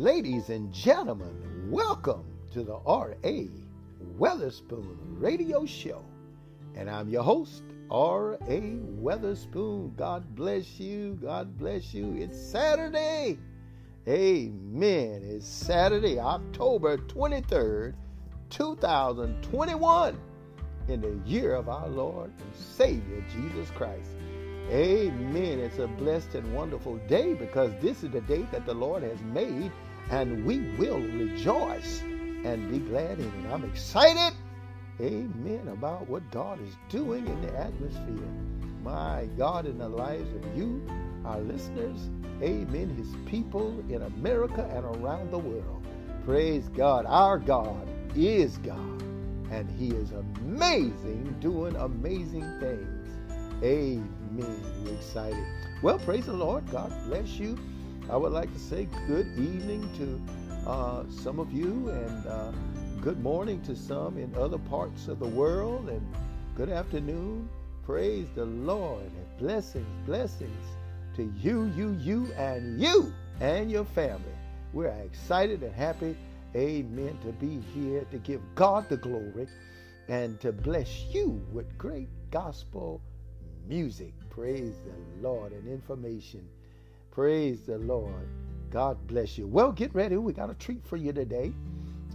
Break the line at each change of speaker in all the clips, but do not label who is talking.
Ladies and gentlemen, welcome to the R.A. Weatherspoon Radio Show. And I'm your host, R.A. Weatherspoon. God bless you. God bless you. It's Saturday. Amen. It's Saturday, October 23rd, 2021, in the year of our Lord and Savior, Jesus Christ. Amen. It's a blessed and wonderful day because this is the day that the Lord has made, and we will rejoice and be glad in it. I'm excited, amen, about what God is doing in the atmosphere. My God, in the lives of you, our listeners, amen, his people in America and around the world. Praise God. Our God is God, and he is amazing, doing amazing things. Amen. We're excited. Well, praise the Lord. God bless you. I would like to say good evening to uh, some of you and uh, good morning to some in other parts of the world and good afternoon. Praise the Lord and blessings, blessings to you, you, you, and you and your family. We're excited and happy, amen, to be here to give God the glory and to bless you with great gospel music. Praise the Lord and information. Praise the Lord. God bless you. Well, get ready. We got a treat for you today.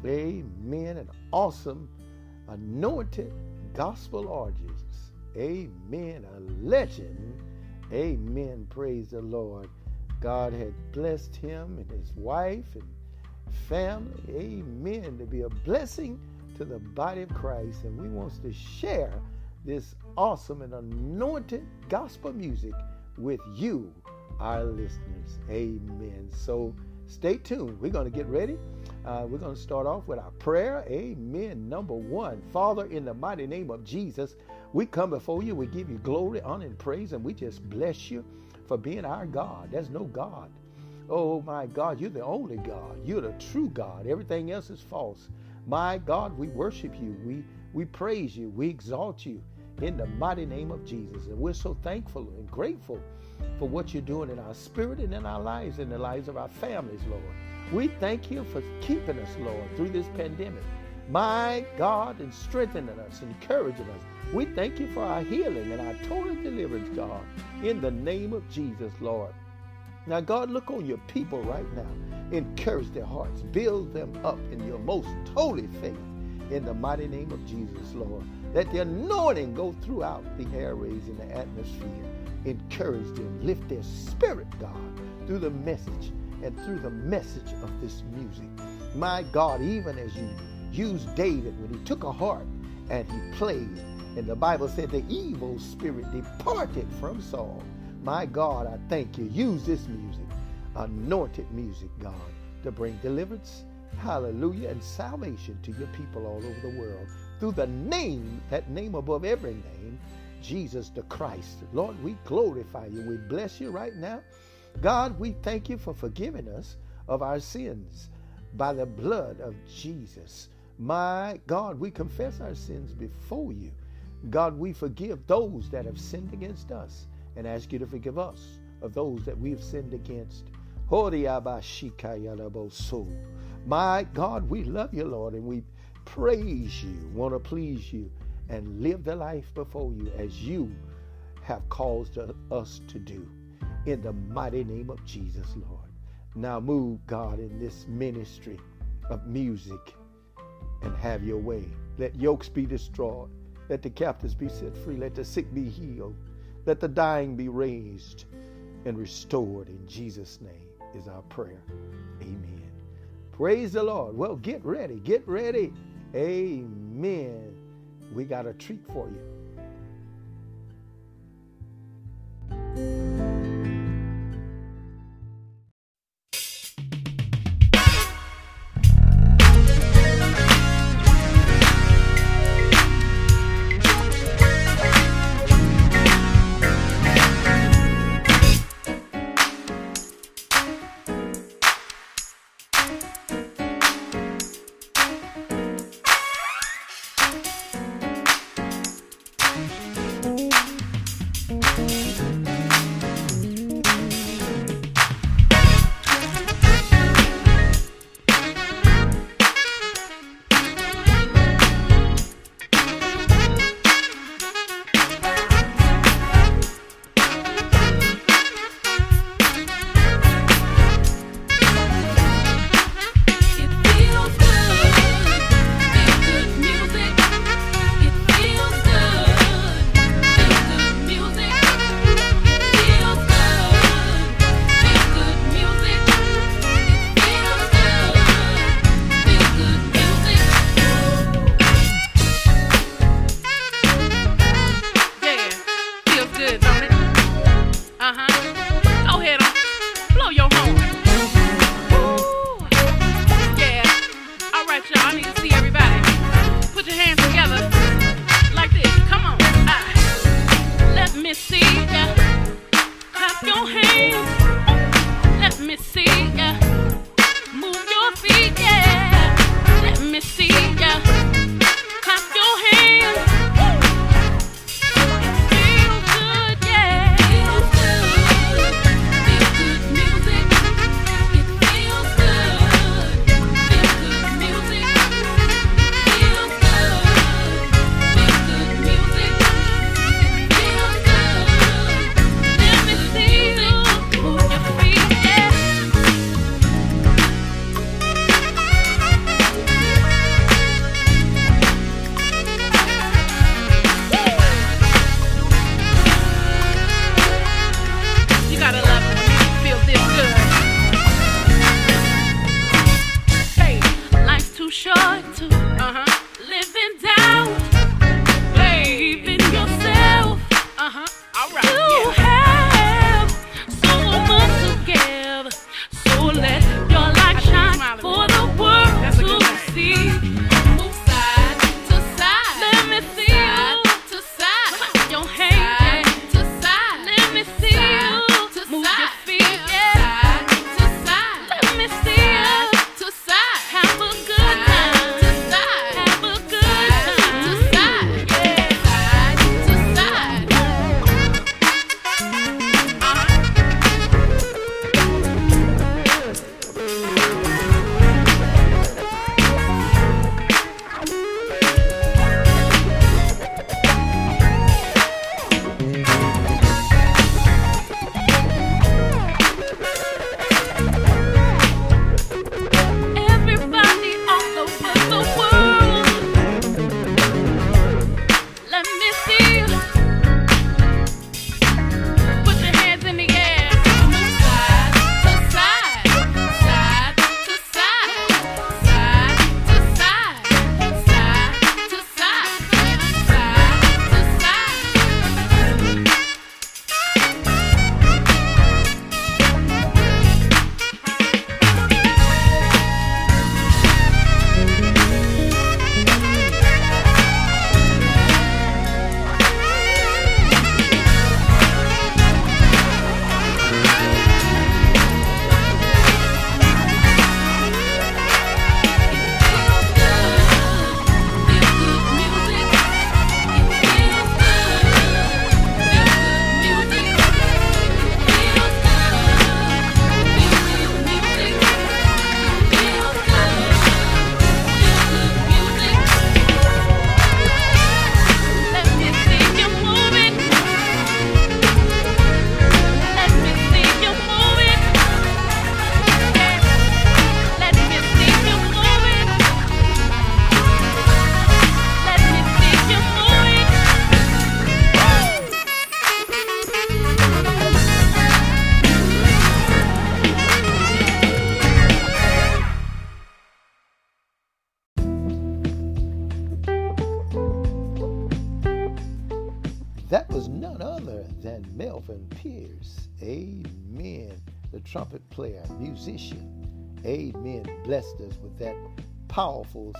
Amen. An awesome anointed gospel artist. Amen. A legend. Amen. Praise the Lord. God had blessed him and his wife and family. Amen. To be a blessing to the body of Christ. And we want to share this awesome and anointed gospel music with you, our listeners. Amen. So stay tuned. We're going to get ready. Uh, we're going to start off with our prayer. Amen. Number one, Father, in the mighty name of Jesus, we come before you. We give you glory, honor, and praise, and we just bless you for being our God. There's no God. Oh my God, you're the only God. You're the true God. Everything else is false. My God, we worship you. We we praise you. We exalt you in the mighty name of Jesus. And we're so thankful and grateful for what you're doing in our spirit and in our lives, in the lives of our families, Lord. We thank you for keeping us, Lord, through this pandemic. My God, and strengthening us, encouraging us. We thank you for our healing and our total deliverance, God, in the name of Jesus, Lord. Now, God, look on your people right now. Encourage their hearts. Build them up in your most holy faith in the mighty name of Jesus, Lord. Let the anointing go throughout the airways in the atmosphere. Encourage them, lift their spirit, God, through the message and through the message of this music. My God, even as you used David when he took a harp and he played, and the Bible said the evil spirit departed from Saul. My God, I thank you. Use this music, anointed music, God, to bring deliverance, hallelujah, and salvation to your people all over the world through the name, that name above every name, Jesus the Christ. Lord, we glorify you. We bless you right now. God, we thank you for forgiving us of our sins by the blood of Jesus. My God, we confess our sins before you. God, we forgive those that have sinned against us and ask you to forgive us of those that we have sinned against. My God, we love you, Lord, and we praise you, want to please you, and live the life before you as you have caused us to do. In the mighty name of Jesus, Lord. Now move, God, in this ministry of music and have your way. Let yokes be destroyed. Let the captives be set free. Let the sick be healed. Let the dying be raised and restored. In Jesus' name is our prayer. Amen. Praise the Lord. Well, get ready. Get ready. Amen. We got a treat for you.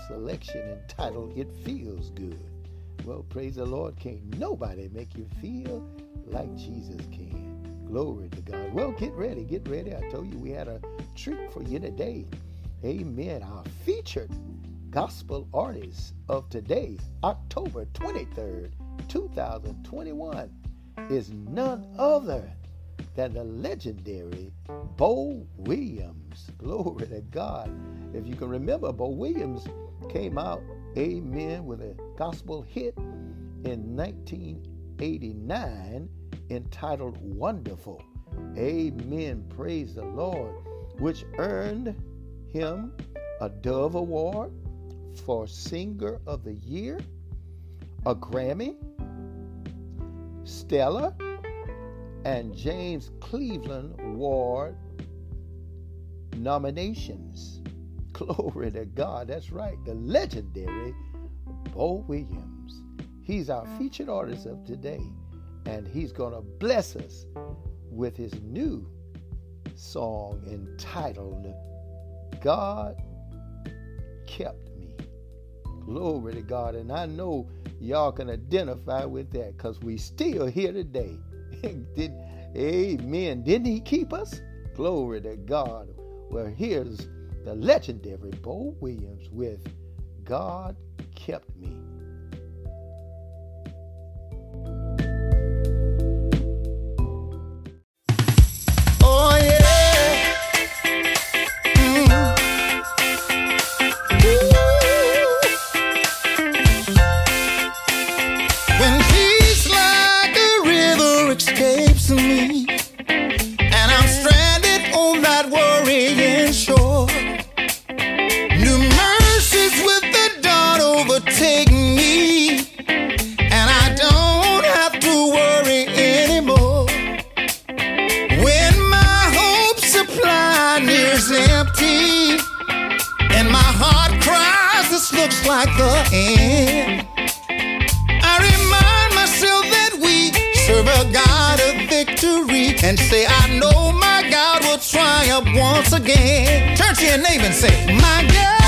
selection entitled It Feels Good. Well, praise the Lord, can't nobody make you feel like Jesus can. Glory to God. Well, get ready, get ready. I told you we had a treat for you today. Amen. Our featured gospel artist of today, October 23rd, 2021, is none other than the legendary Beau Williams. Williams. Glory to God. If you can remember, Beau Williams came out, amen, with a gospel hit in 1989 entitled Wonderful. Amen. Praise the Lord, which earned him a Dove Award for Singer of the Year, a Grammy, Stellar, and James Cleveland Ward nominations. Glory to God. That's right. The legendary Beau Williams. He's our featured artist of today, and he's going to bless us with his new song entitled God Kept Me. Glory to God. And I know y'all can identify with that because we still here today. Did, amen. Didn't he keep us? Glory to God. Well, here's the legendary Beau Williams with God Kept Me.
And say, I know my God will triumph once again. Turn to your neighbor and say, My God,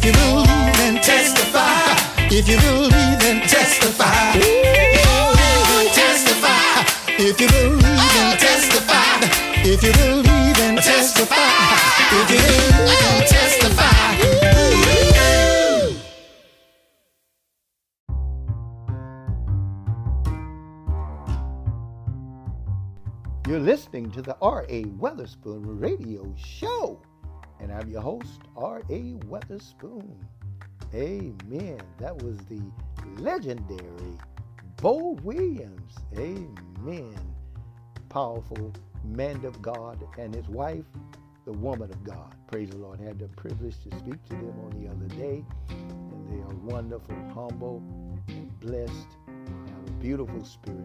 If you believe, then testify. If you believe, then testify. Testify. If you believe, then testify. If you believe, then testify. If you believe, then testify.
You're listening to the R.A. Weatherspoon Radio Show. And I'm your host, R.A. Weatherspoon. Amen. That was the legendary Beau Williams. Amen. Powerful man of God and his wife, the woman of God. Praise the Lord. I had the privilege to speak to them on the other day. And they are wonderful, humble, and blessed. Have a beautiful spirit.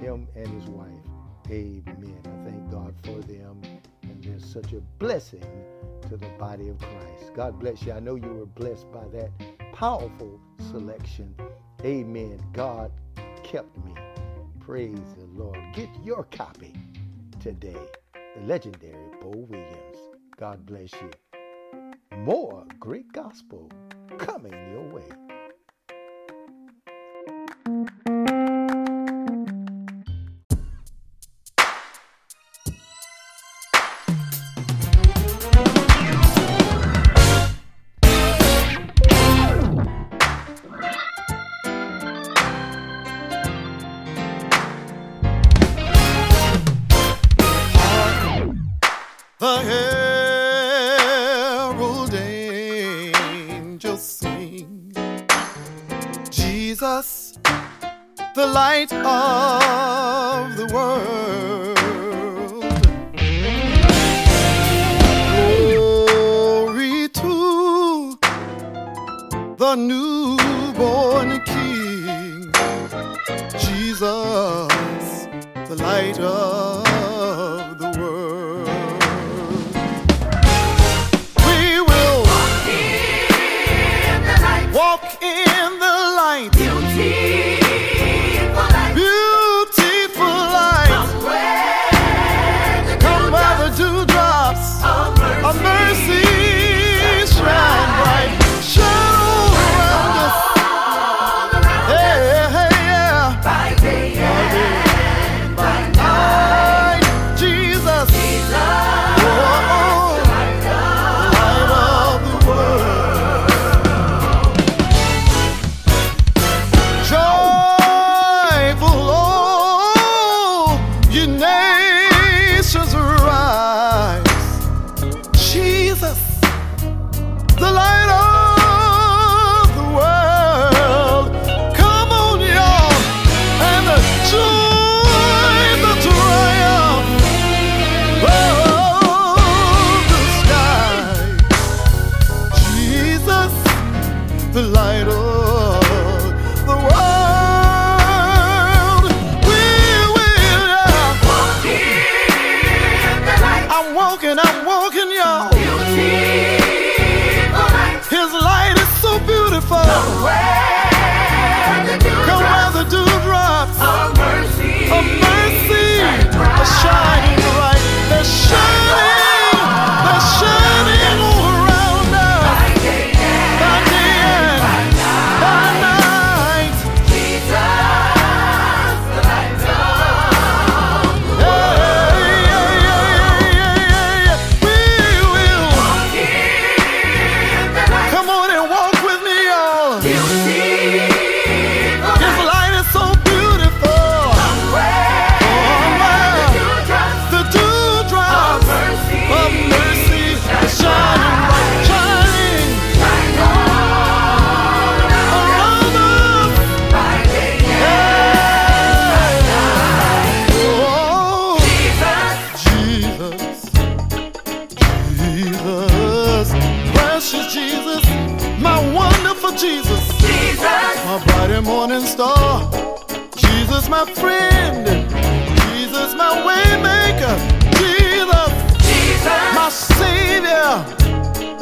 Him and his wife. Amen. I thank God for them. And they're such a blessing to the body of Christ. God bless you. I know you were blessed by that powerful selection. Amen. God
kept me. Praise the Lord. Get your copy today. The legendary Beau Williams. God bless you. More great gospel coming your way.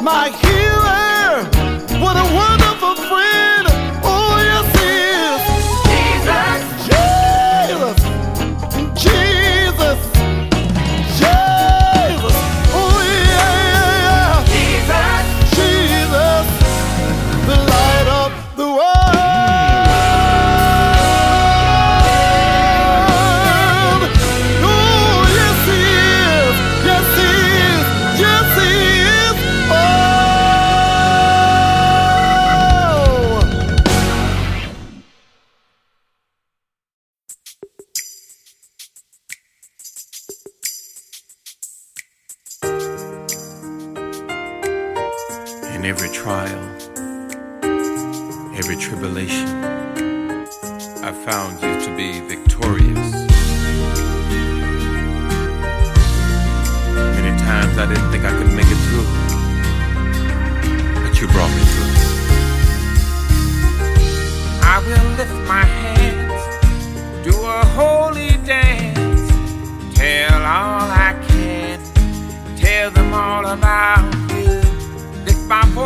my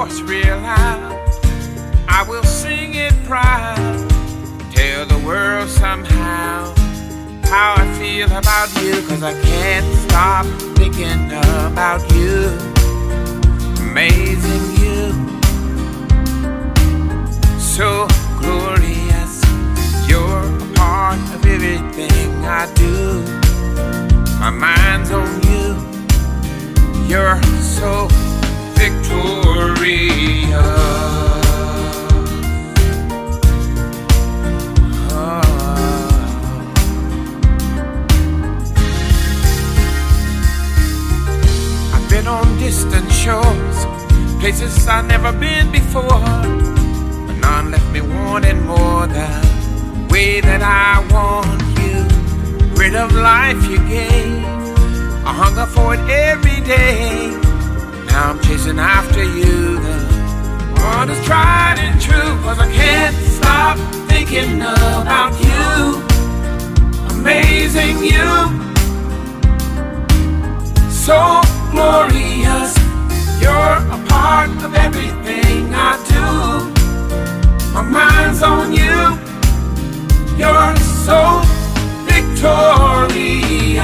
voice realized, I will sing it proud. Tell the world somehow how I feel about you, cause I can't stop thinking about you. Amazing you. So glorious, you're a part of everything I do. My mind's on you. You're so Ah. distant shores, places I've never been before. But none left me wanting more the way that I want you. Rid of life you gave, I hunger for it every day. Now I'm chasing after you. The one is tried and true, cause I can't stop thinking about you. Amazing you so glorious. You're a part of everything I do. My mind's on you. You're so victorious.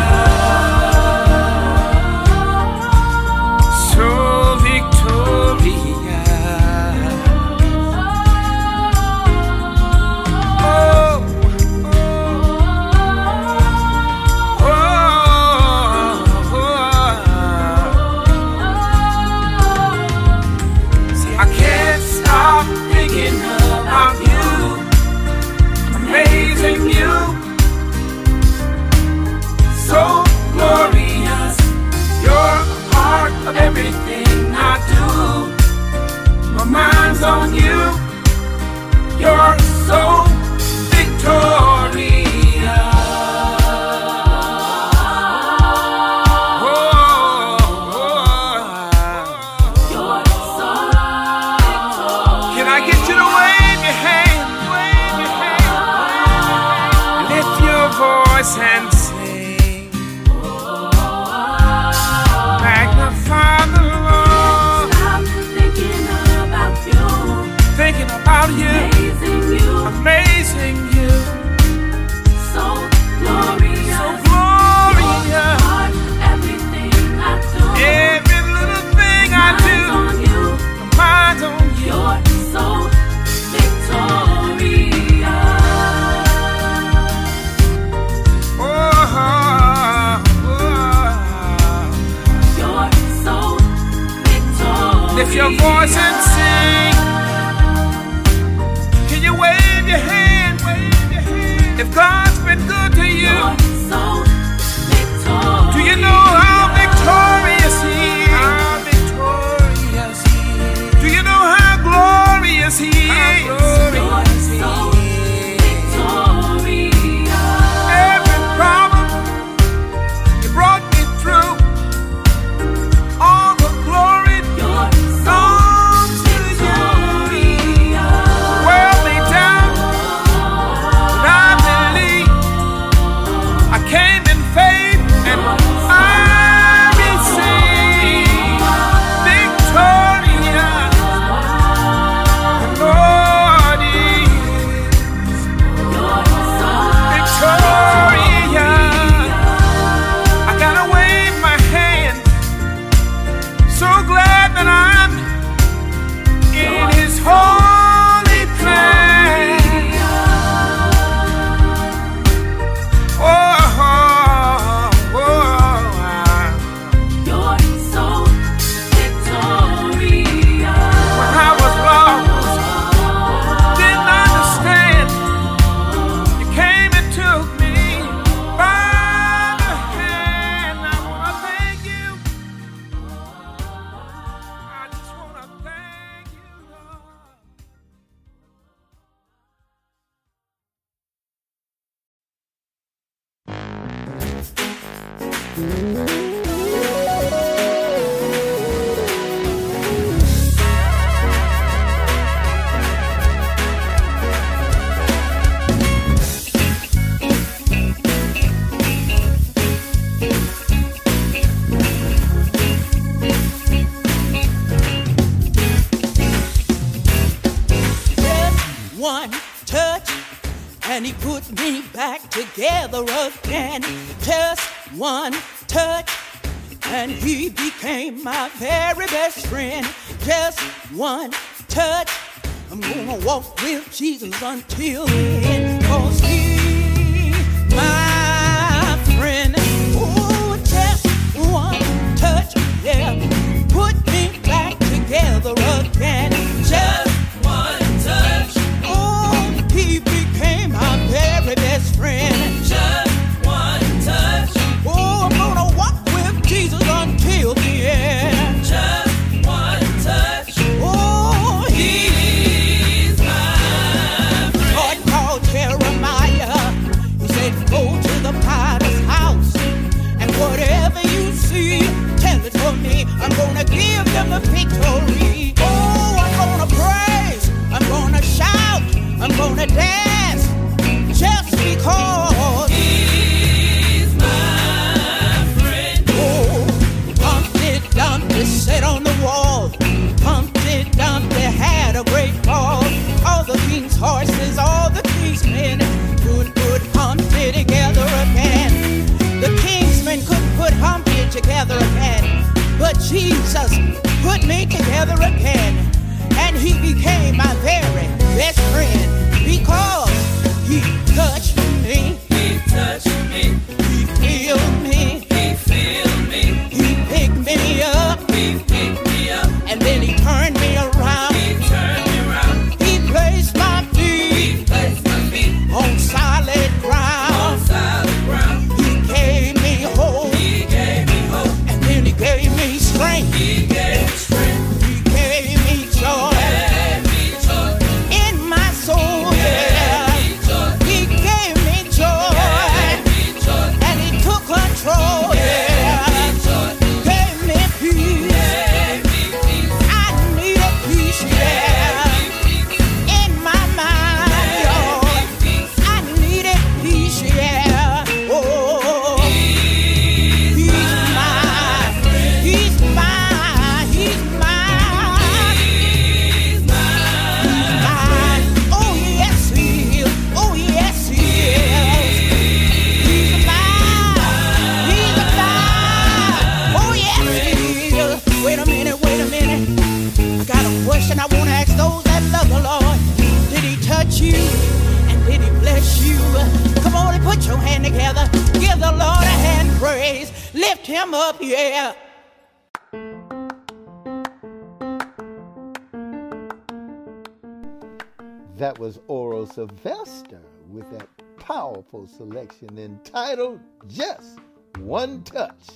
selection entitled Just One Touch.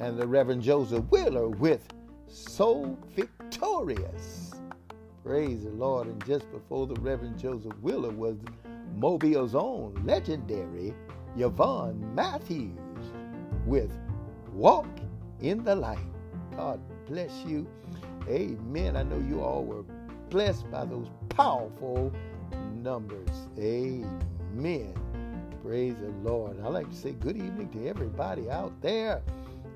And the Reverend Joseph Wheeler with So Victorious. Praise the Lord. And just before the Reverend Joseph Wheeler was Mobile's own legendary Yvonne Matthews with Walk in the Light. God bless you. Amen. I know you all were blessed by those powerful numbers. Amen. Amen. Praise the Lord. I like to say good evening to everybody out there.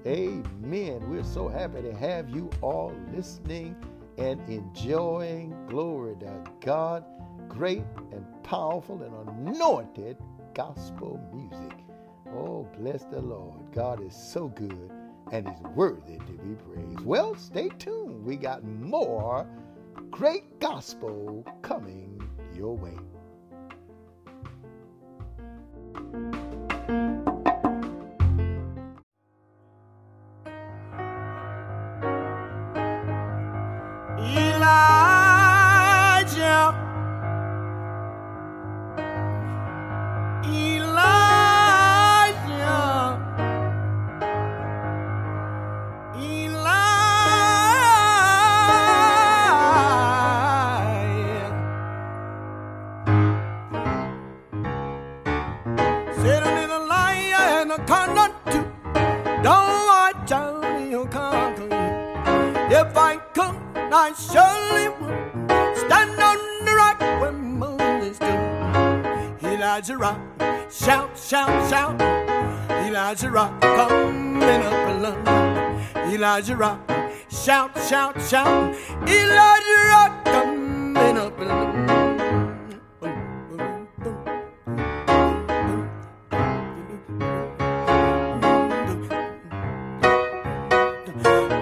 Amen. We're so happy to have you all listening and enjoying. Glory to God. Great and powerful and anointed gospel music. Oh, bless the Lord. God is so good and is worthy to be praised. Well, stay tuned. We got more great gospel coming your way.
Eli. Elijah Rock. Shout, shout, shout. Elijah Rock coming up.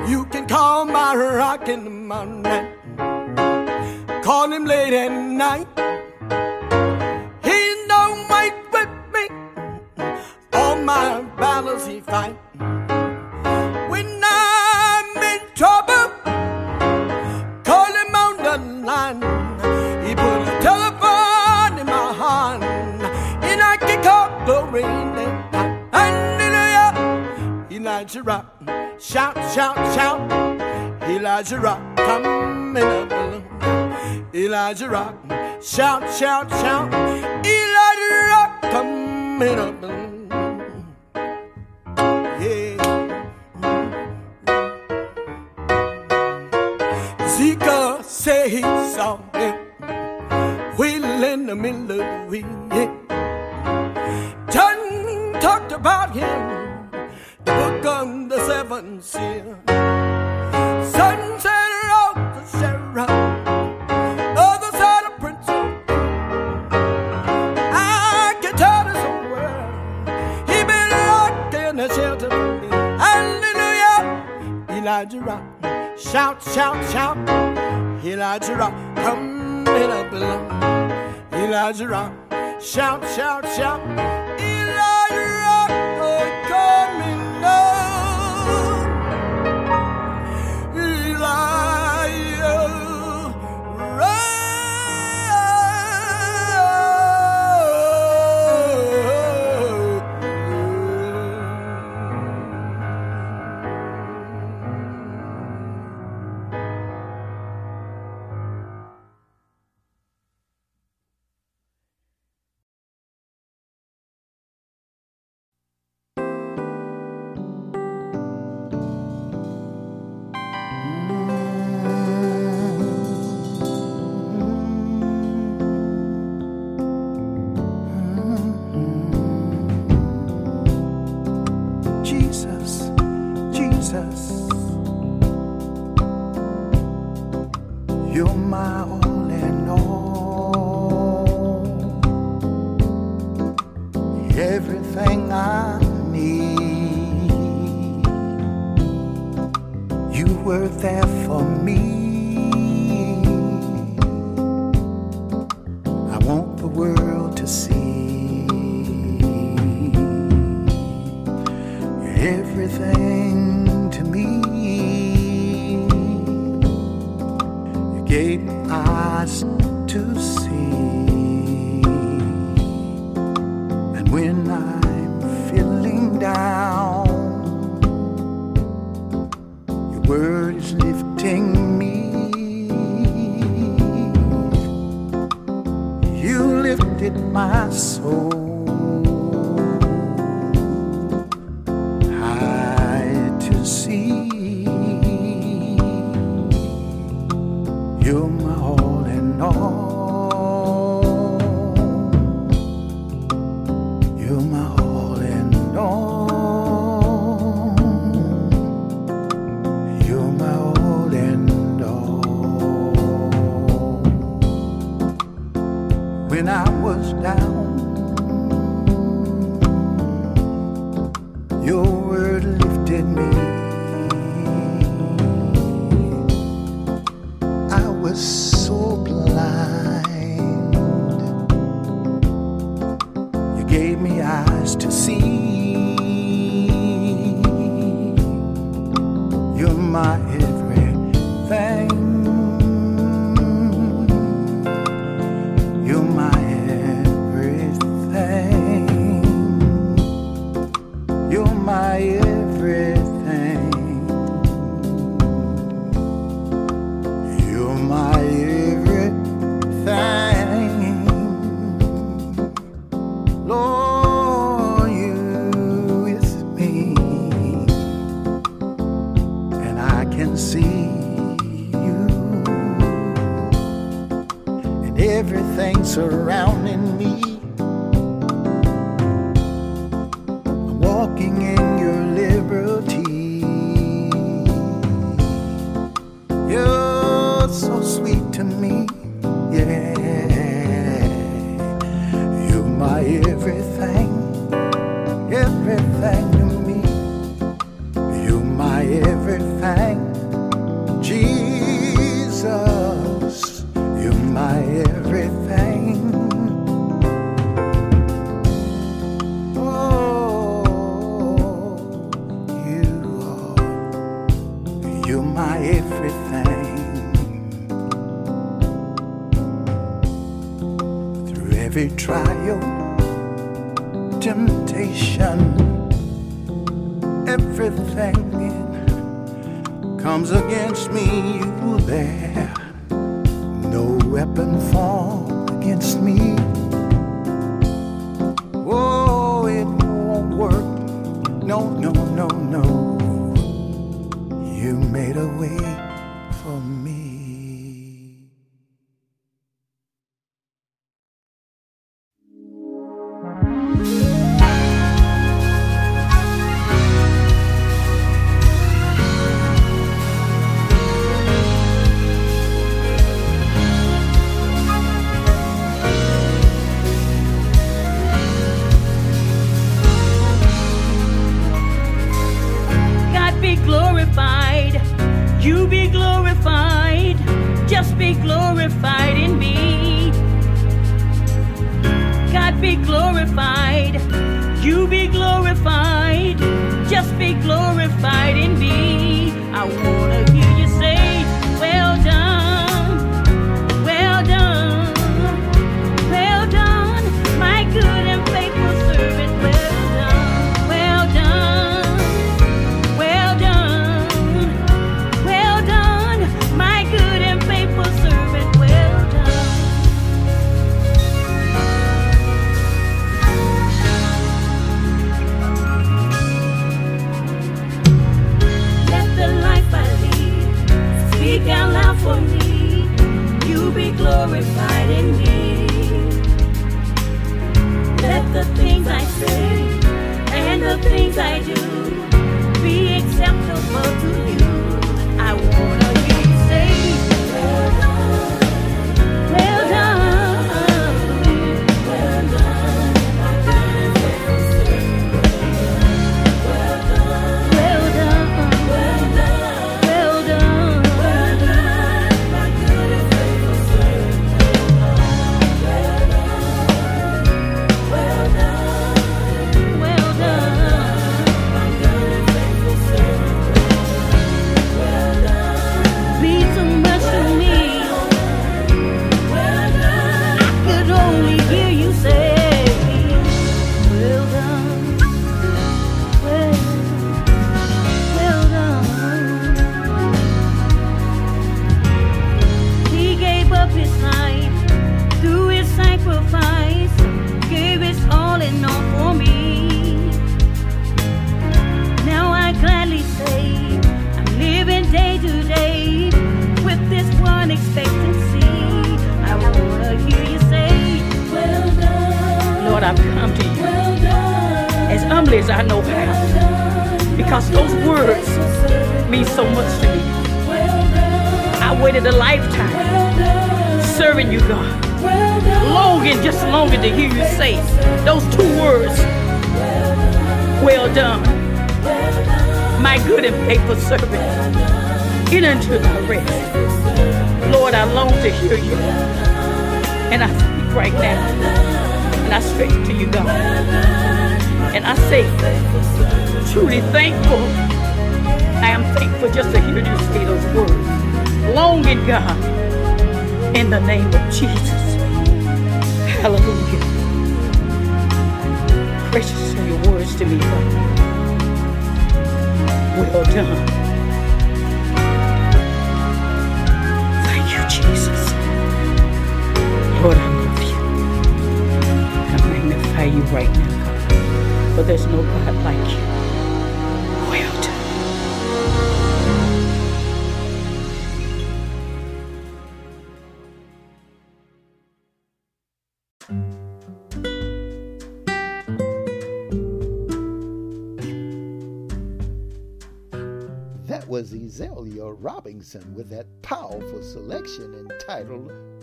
You can call my rock in the morning. Call him late at night.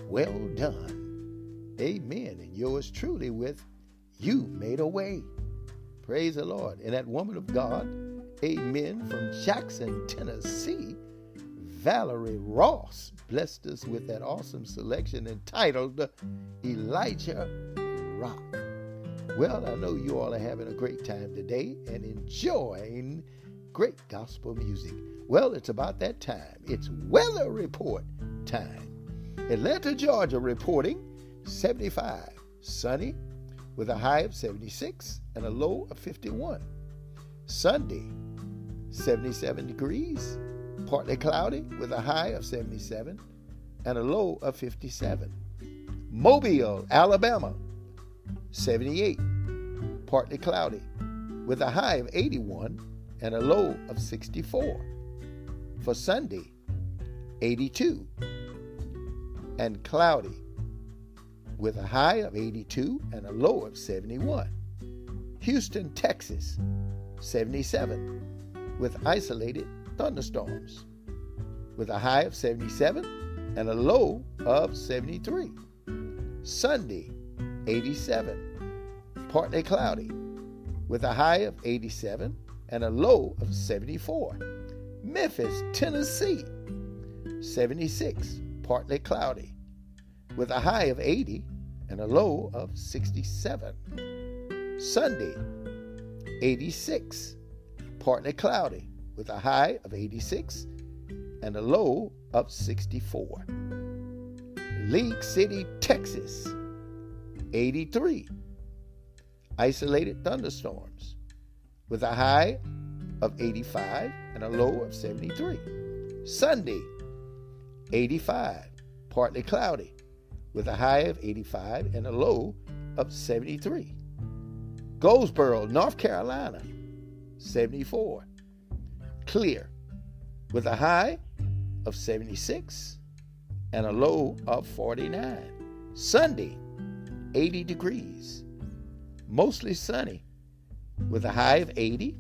Well Done.
Amen. And yours truly with You Made a Way. Praise the Lord. And that woman of God, amen, from Jackson, Tennessee, Valerie Ross, blessed us with that awesome selection entitled Elijah Rock. Well, I know you all are having a great time today and enjoying great gospel music. Well, it's about that time. It's weather report time. Atlanta, Georgia reporting 75, sunny with a high of 76 and a low of 51. Sunday, 77 degrees, partly cloudy with a high of 77 and a low of 57. Mobile, Alabama, 78, partly cloudy with a high of 81 and a low of 64. For Sunday, 82 and cloudy with a high of 82 and a low of 71. Houston, Texas, 77 with isolated thunderstorms with a high of 77 and a low of 73. Sunday, 87, partly cloudy with a high of 87 and a low of 74. Memphis, Tennessee, 76, partly cloudy with a high of 80 and a low of 67. Sunday, 86, partly cloudy with a high of 86 and a low of 64. League City, Texas, 83, isolated thunderstorms with a high of 85 and a low of 73. Sunday, 85, partly cloudy with a high of 85 and a low of 73. Goldsboro, North Carolina, 74. Clear with a high of 76 and a low of 49. Sunday, 80 degrees. Mostly sunny with a high of 80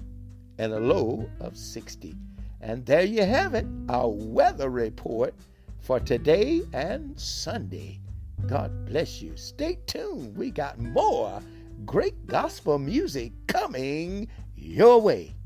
and a low of 60. And there you have it, our weather report for today and Sunday. God bless you. Stay tuned. We got more great gospel music coming your way.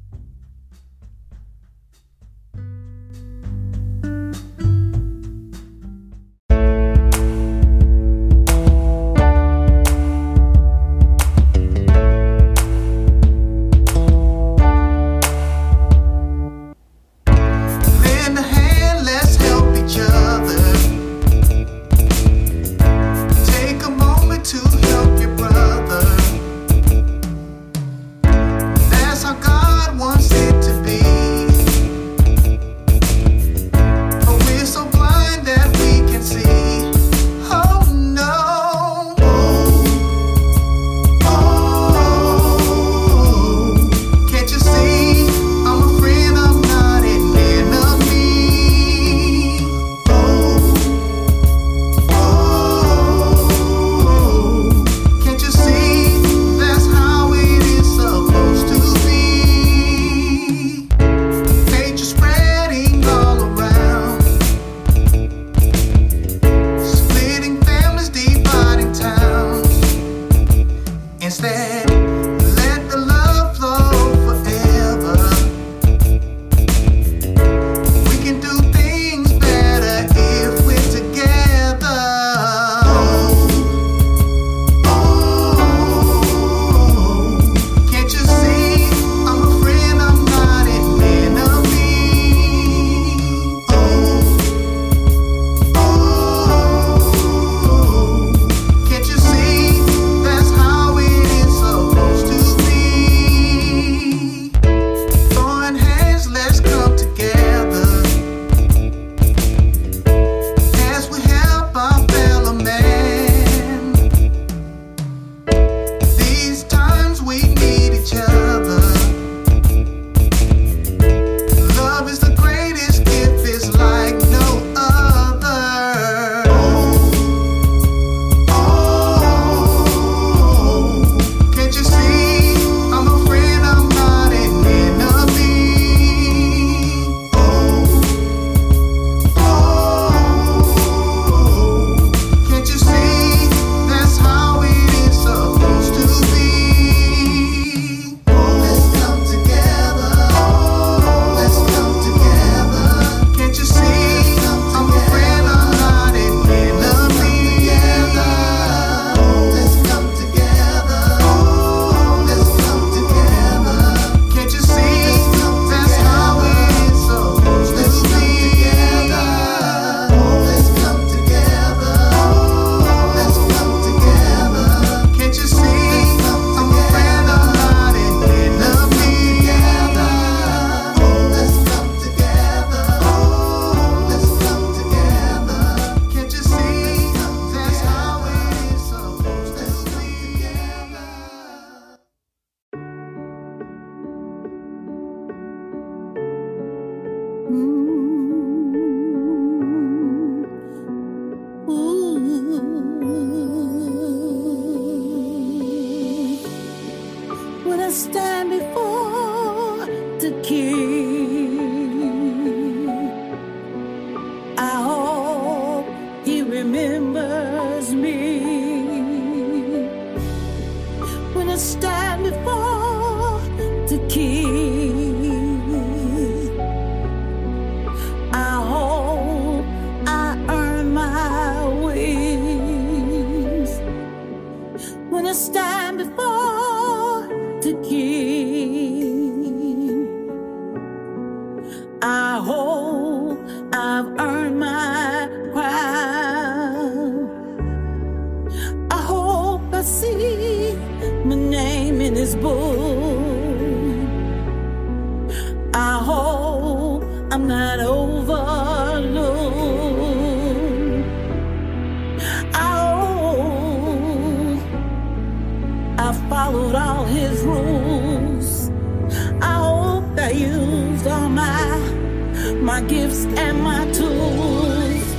my gifts and my tools.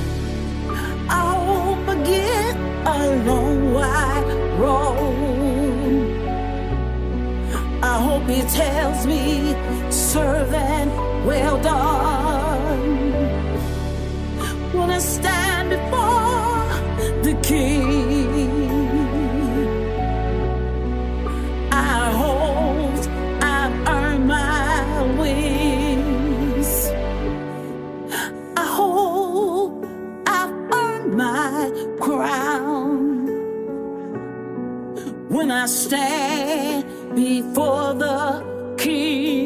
I won't forget a long wide road. I hope he tells me, servant, well done. When I stand before the king. I stand before the King.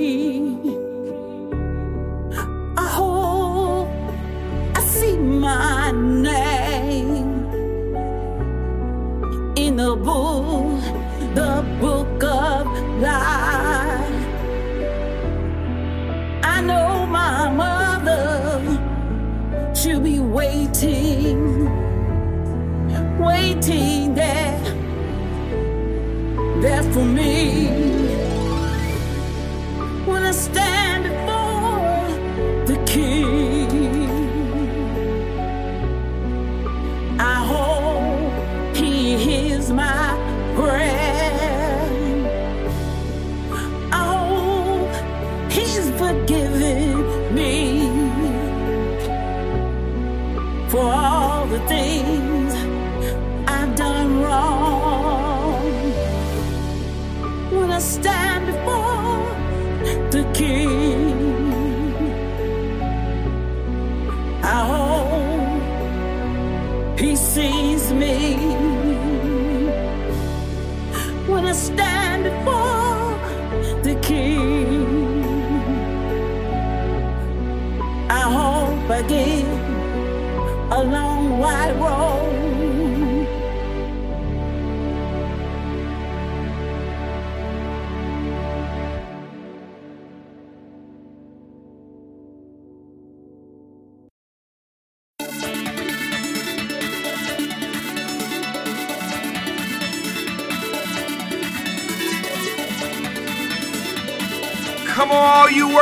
Come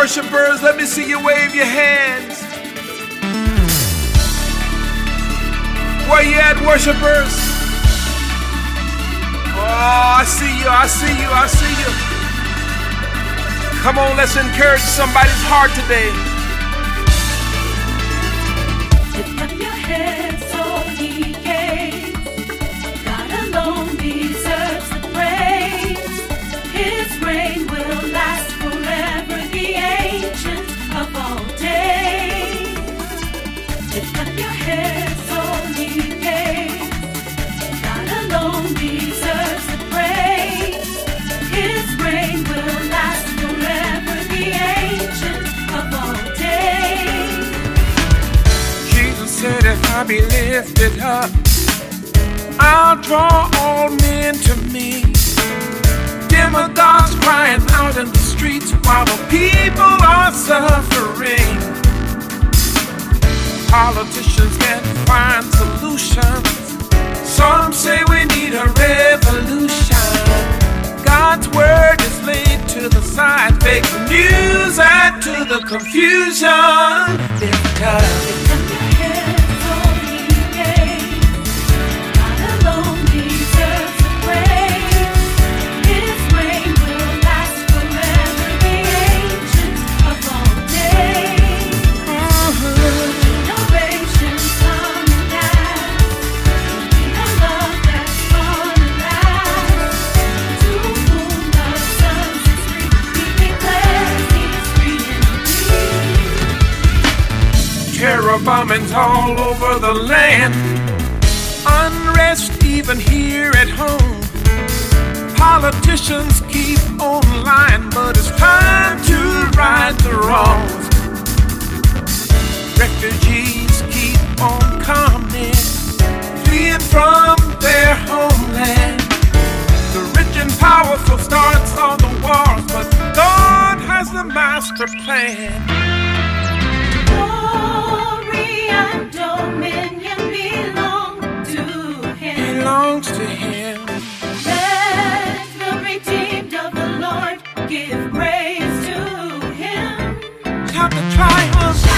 worshipers, let me see you wave your hands. Where you at, worshipers? Oh, I see you, I see you, I see you. Come on, let's encourage somebody's heart today.
Lift up your heads,
I be lifted up, I'll draw all men to me. Demagogues crying out in the streets while the people are suffering. Politicians can't find solutions. Some say we need a revolution. God's word is laid to the side. Fake news add to the
confusion. Lift Bombings all over the land. Unrest even here at home. Politicians keep on lying, but it's time to right the wrongs. Refugees keep on coming, fleeing from their homeland. The rich and powerful starts all the wars, but God has the master plan. Belongs to him.
Let the redeemed of the Lord give praise to him.
Shout the triumph.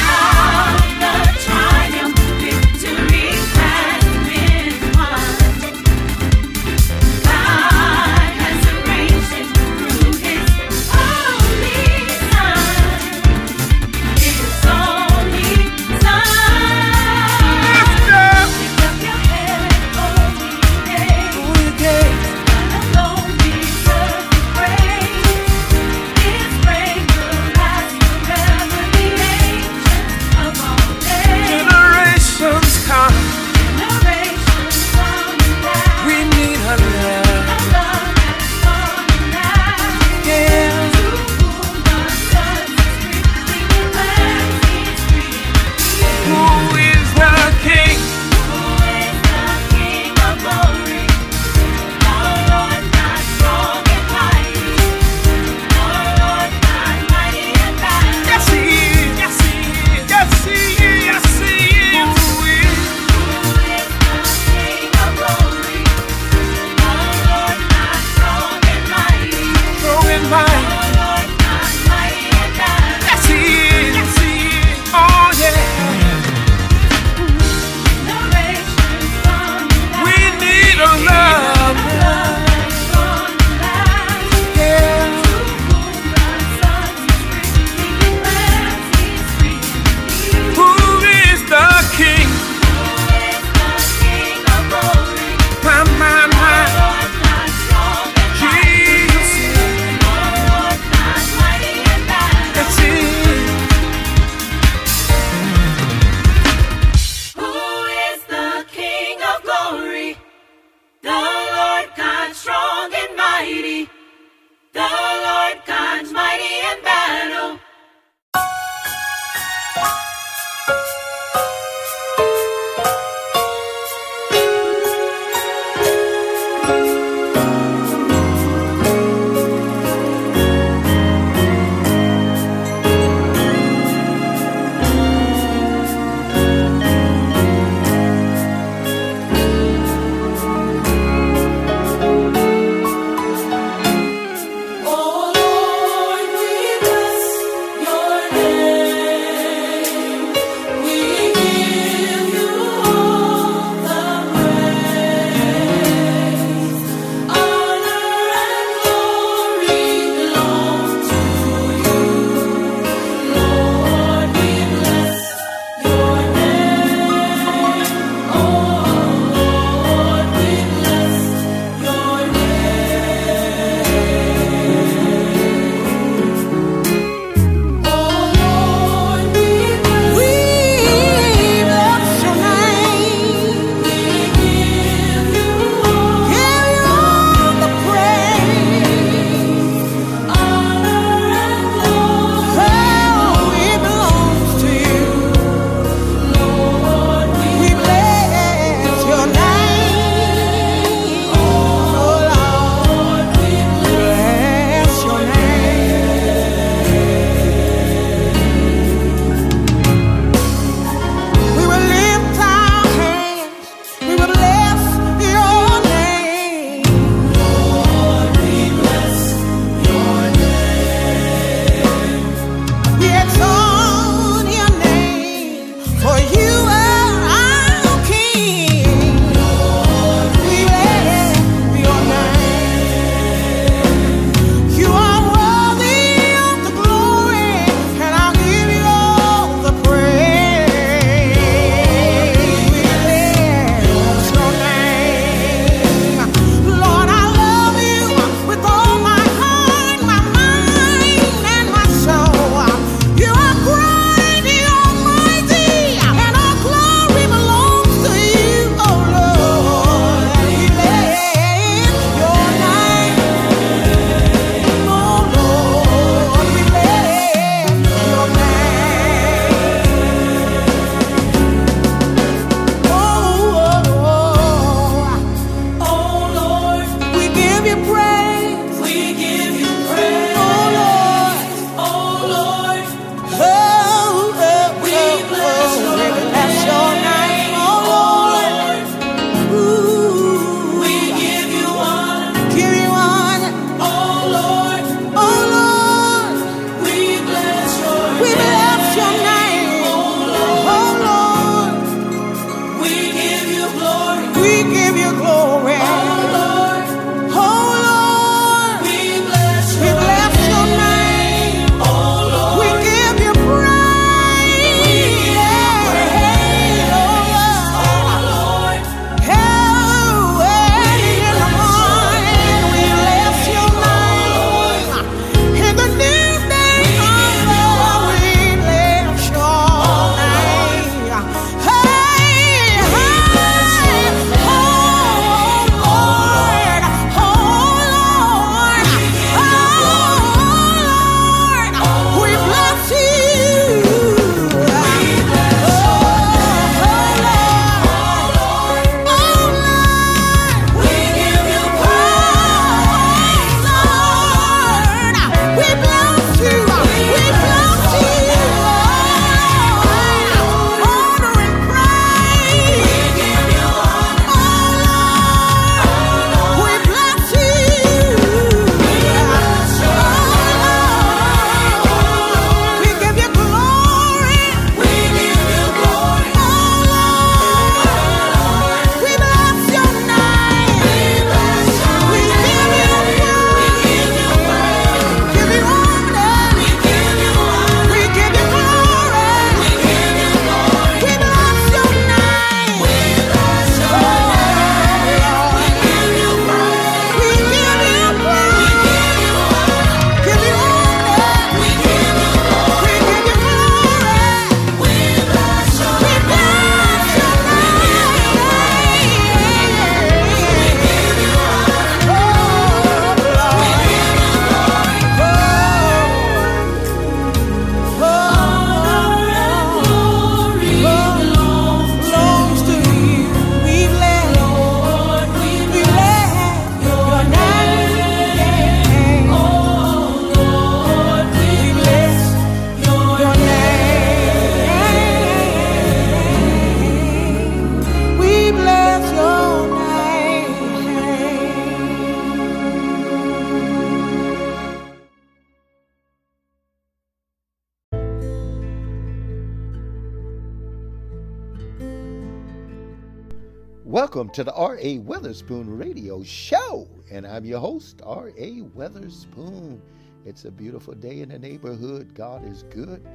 R.A. Weatherspoon Radio Show, and I'm your host, R.A. Weatherspoon. It's a beautiful day in the neighborhood. God is good,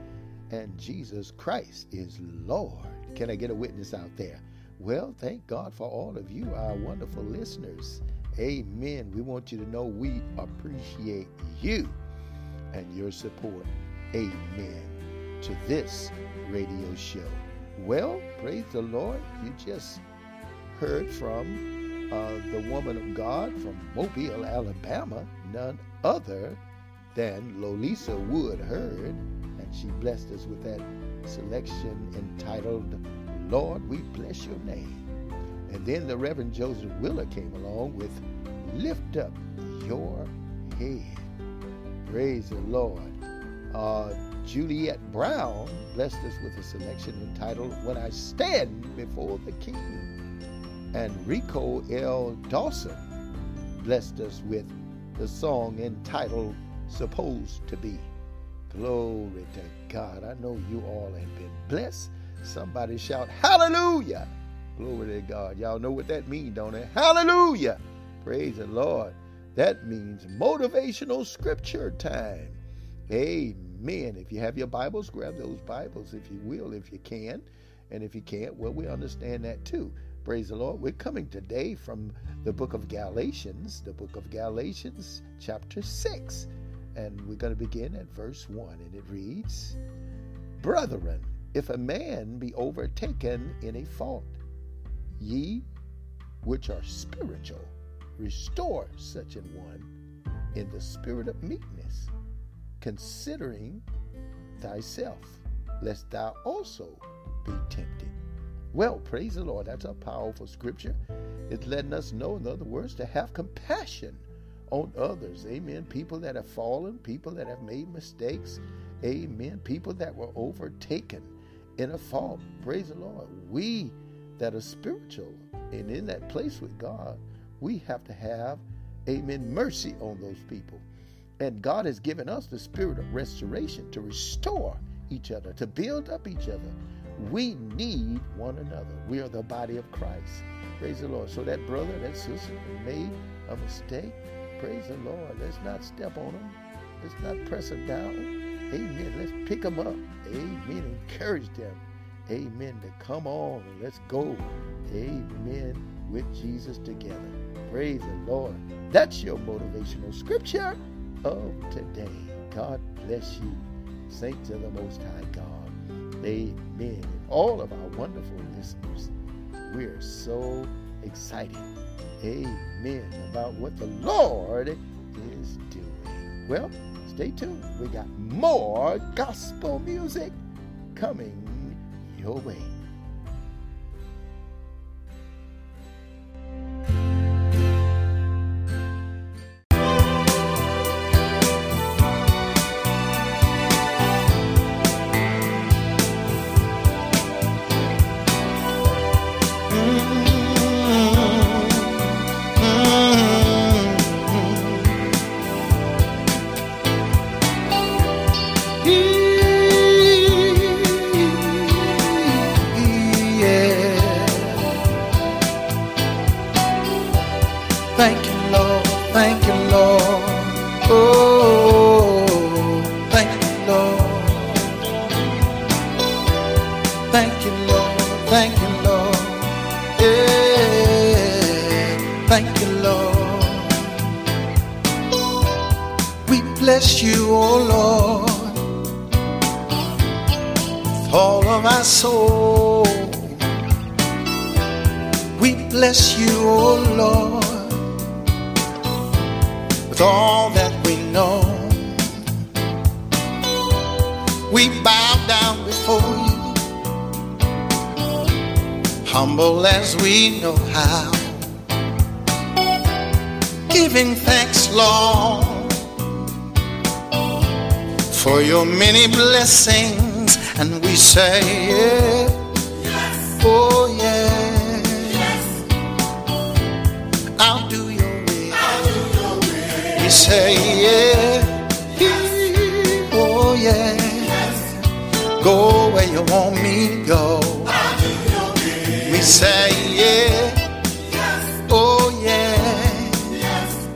and Jesus Christ is Lord. Can I get a witness out there? Well, thank God for all of you, our wonderful listeners. Amen. We want you to know we appreciate you and your support. Amen. To this radio show. Well, praise the Lord. You just heard from uh, the woman of God from Mobile, Alabama, none other than Lolisa Wood Heard, and she blessed us with that selection entitled Lord, We Bless Your Name. And then the Reverend Joseph Willer came along with Lift Up Your Head. Praise the Lord. Uh, Juliet Brown blessed us with a selection entitled When I Stand Before the King. And Rico L. Dawson blessed us with the song entitled Supposed to Be. Glory to God. I know you all have been blessed. Somebody shout, Hallelujah! Glory to God. Y'all know what that means, don't it? Hallelujah! Praise the Lord. That means motivational scripture time. Amen. If you have your Bibles, grab those Bibles if you will, if you can. And if you can't, well, we understand that too. Praise the Lord. We're coming today from the book of Galatians, the book of Galatians, chapter 6. And we're going to begin at verse 1. And it reads Brethren, if a man be overtaken in a fault, ye which are spiritual, restore such an one in the spirit of meekness, considering thyself, lest thou also be tempted. Well, praise the Lord. That's a powerful scripture. It's letting us know, in other words, to have compassion on others. Amen. People that have fallen, people that have made mistakes. Amen. People that were overtaken in a fault. Praise the Lord. We that are spiritual and in that place with God, we have to have, amen, mercy on those people. And God has given us the spirit of restoration to restore each other, to build up each other. We need one another. We are the body of Christ. Praise the Lord. So that brother, that sister made a mistake. Praise the Lord. Let's not step on them. Let's not press them down. Amen. Let's pick them up. Amen. Encourage them. Amen. To come on let's go. Amen. With Jesus together. Praise the Lord. That's your motivational scripture of today. God bless you. Saints of the Most High God. Amen. And all of our wonderful listeners, we're so excited. Amen. About what the Lord is doing. Well, Stay tuned. We got more gospel music coming your way.
Know how, giving thanks, Lord, for your many blessings. And we say, yeah, oh yeah, I'll do your will. We say, yeah, oh yeah, go where you want me to go say yeah. Yes. Oh yeah. Yes.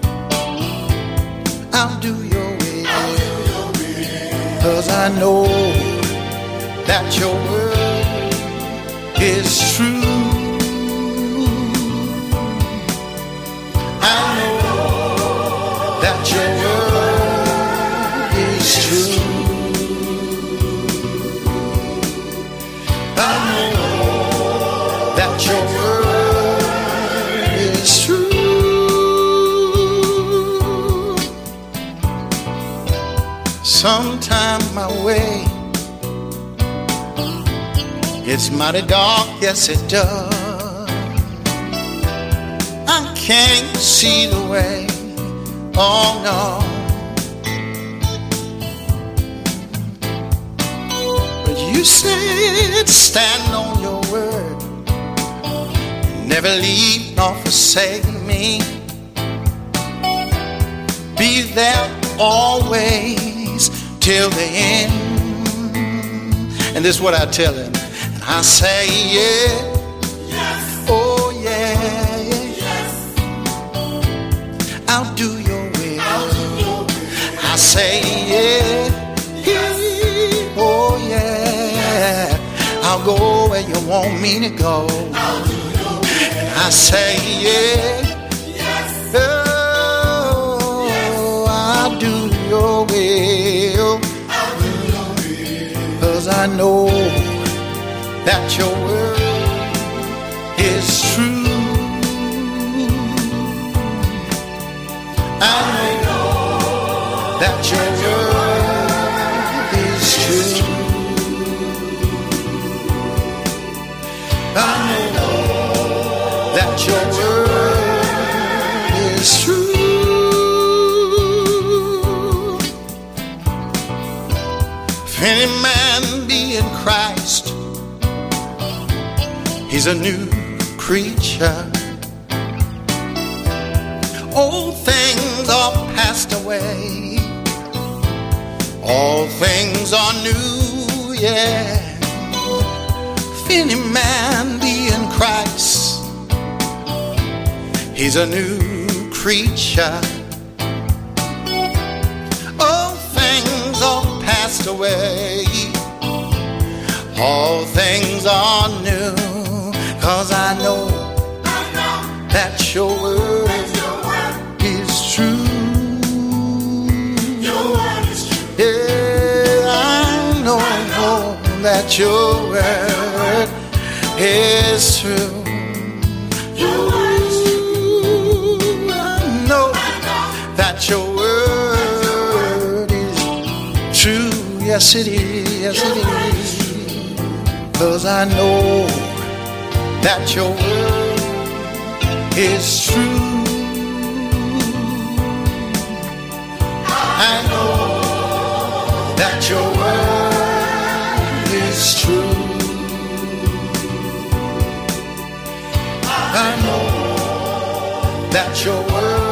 I'll do your will. I'll do your will. Cause I know that your word is true. Sometime my way it's mighty dark, yes it does. I can't see the way, oh no. But you said stand on your word, never leave nor forsake me. Be there always till the end. And this is what I tell him. And I say, yeah. Oh, yeah. I'll do your will. I say, yeah. Oh, yeah. I'll go where you want me to go. And I say, yeah. Your will. Cause I know that your word is true. I know that your word is true. I know that your word he's a new creature. Old things are passed away, all things are new, yeah. If any man be in Christ, he's a new creature. All things are passed away, all things are new, cause I know that your word is true. Yeah, I know that your word is true. I know that your word is true. Yes, it is. Yes, it is. Cause I know that your word is true. I know that your word is true. I know that your word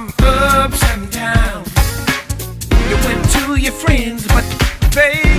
from ups and downs. You went to your friends, but they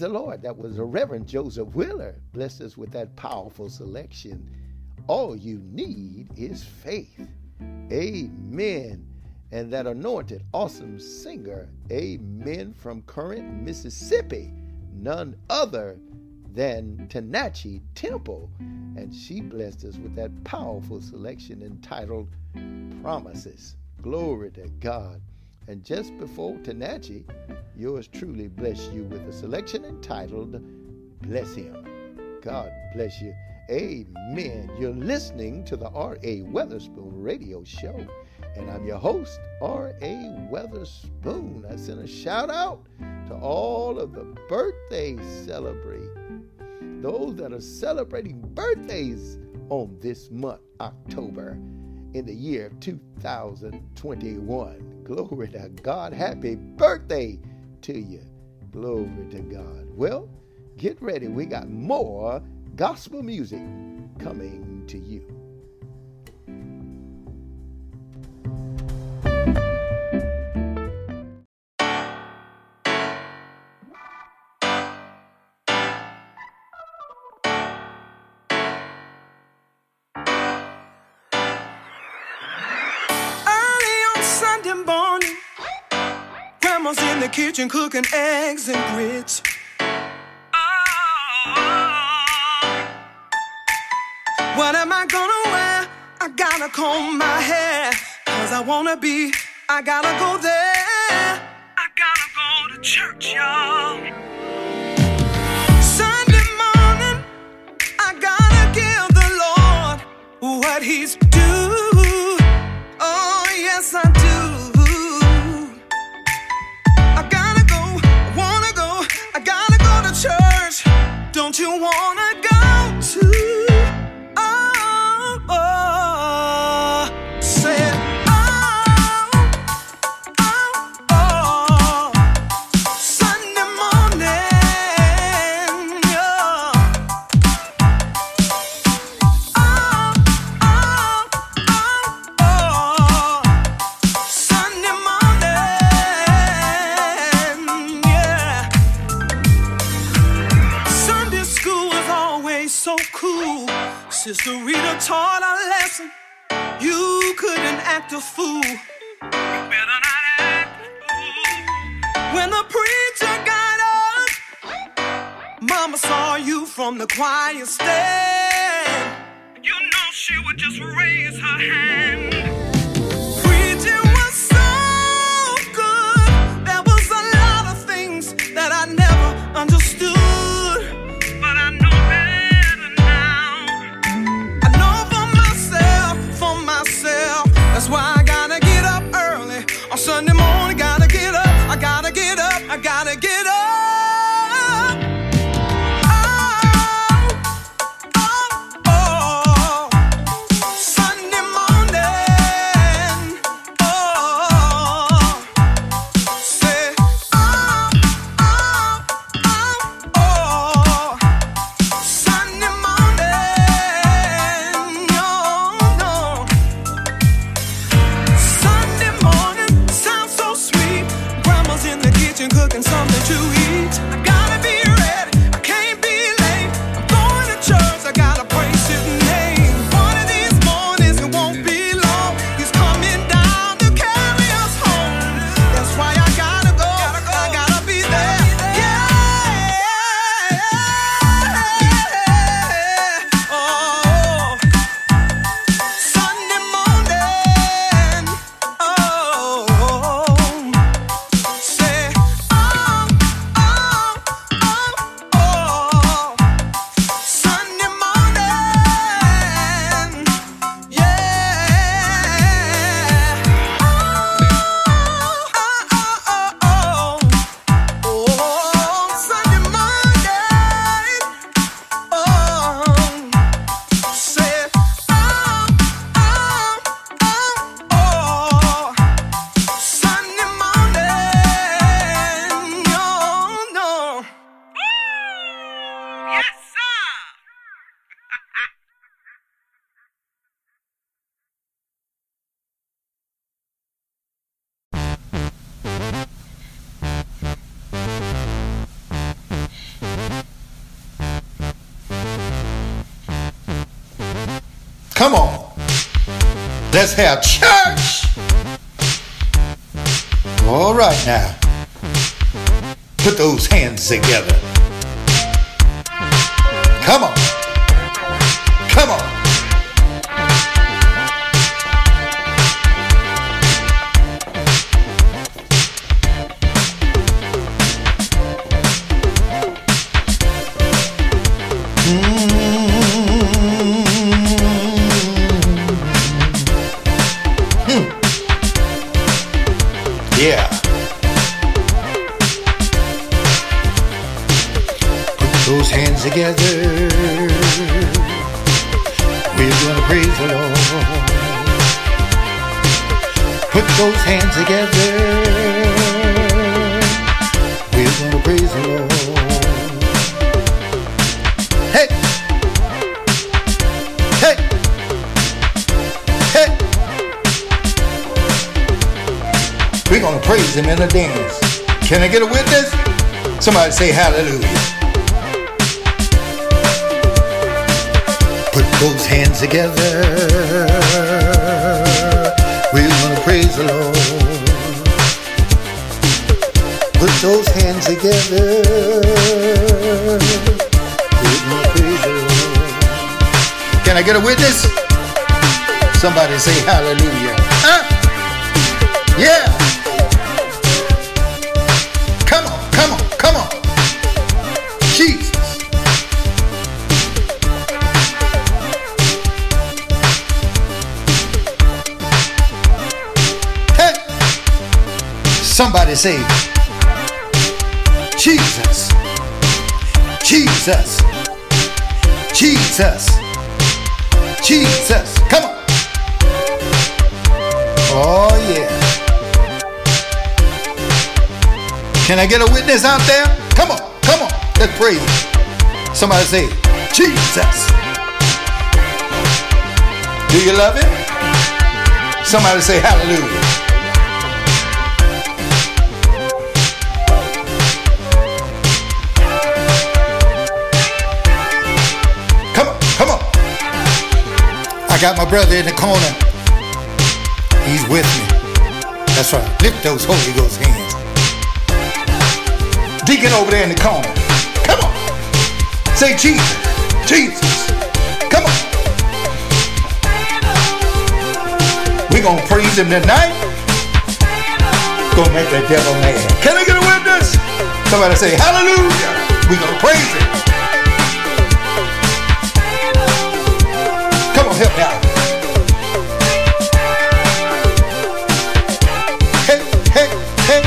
praise the Lord. That was the Reverend Joseph Wheeler. Blessed us with that powerful selection. All you need is faith. Amen. And that anointed, awesome singer, amen, from Current, Mississippi, none other than Tanachi Temple. And she blessed us with that powerful selection entitled Promises. Glory to God. And just before Tanachi, yours truly bless you with a selection entitled Bless Him. God bless you. Amen. You're listening to the R.A. Weatherspoon radio show. And I'm your host, R.A. Weatherspoon. I send a shout out to all of the birthday celebrate. Those that are celebrating birthdays on this month, October, in the year 2021. Glory to God. Happy birthday to you. Glory to God. Well, get ready. We got more gospel music coming to you.
Kitchen cooking eggs and grits. What am I gonna wear? I gotta comb my hair. Cause I wanna be, I gotta go there. I gotta go to church, y'all. Sunday morning, I gotta give the Lord what He's due. Sister Rita taught our lesson. You couldn't act a fool. You better not act a fool. When the preacher got up, Mama saw you from the choir stand. You know she would just raise her hand. Preaching
Let's have church. All right now. Put those hands together. Say hallelujah. Put those hands together. We're gonna praise the Lord. Put those hands together. Can I get a witness? Somebody say hallelujah. Somebody say, Jesus. Jesus. Jesus. Jesus. Come on. Oh, yeah. Can I get a witness out there? Come on, come on. Let's praise him. Somebody say, Jesus. Do you love him? Somebody say hallelujah. Got my brother in the corner. He's with me. That's right. Lift those Holy Ghost hands. Deacon over there in the corner. Come on. Say Jesus. Jesus. Come on. We're going to praise him tonight. Gonna make the devil mad. Can I get a witness? Somebody say hallelujah. We're going to praise him. Me out. Hey, hey, hey.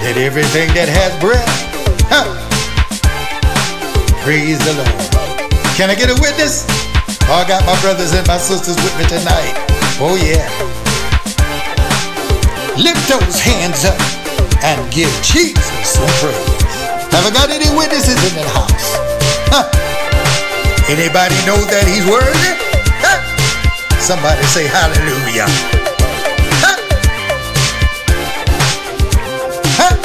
Let everything that has breath, huh? praise the Lord. Can I get a witness? Oh, I got my brothers and my sisters with me tonight. Oh, yeah. Lift those hands up and give Jesus some praise. Have I got any witnesses in the house? Huh? Anybody know that he's worthy? Huh? Somebody say hallelujah. Huh? Huh?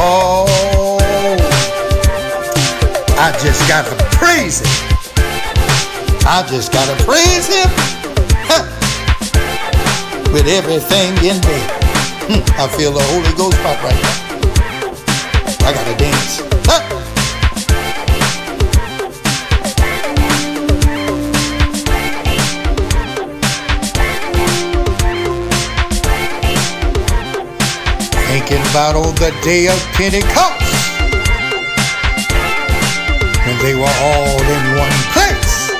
Oh, I just gotta praise him. I just gotta praise him with everything in me. Hmm, I feel the Holy Ghost pop right now. About on the day of Pentecost when they were all in one place.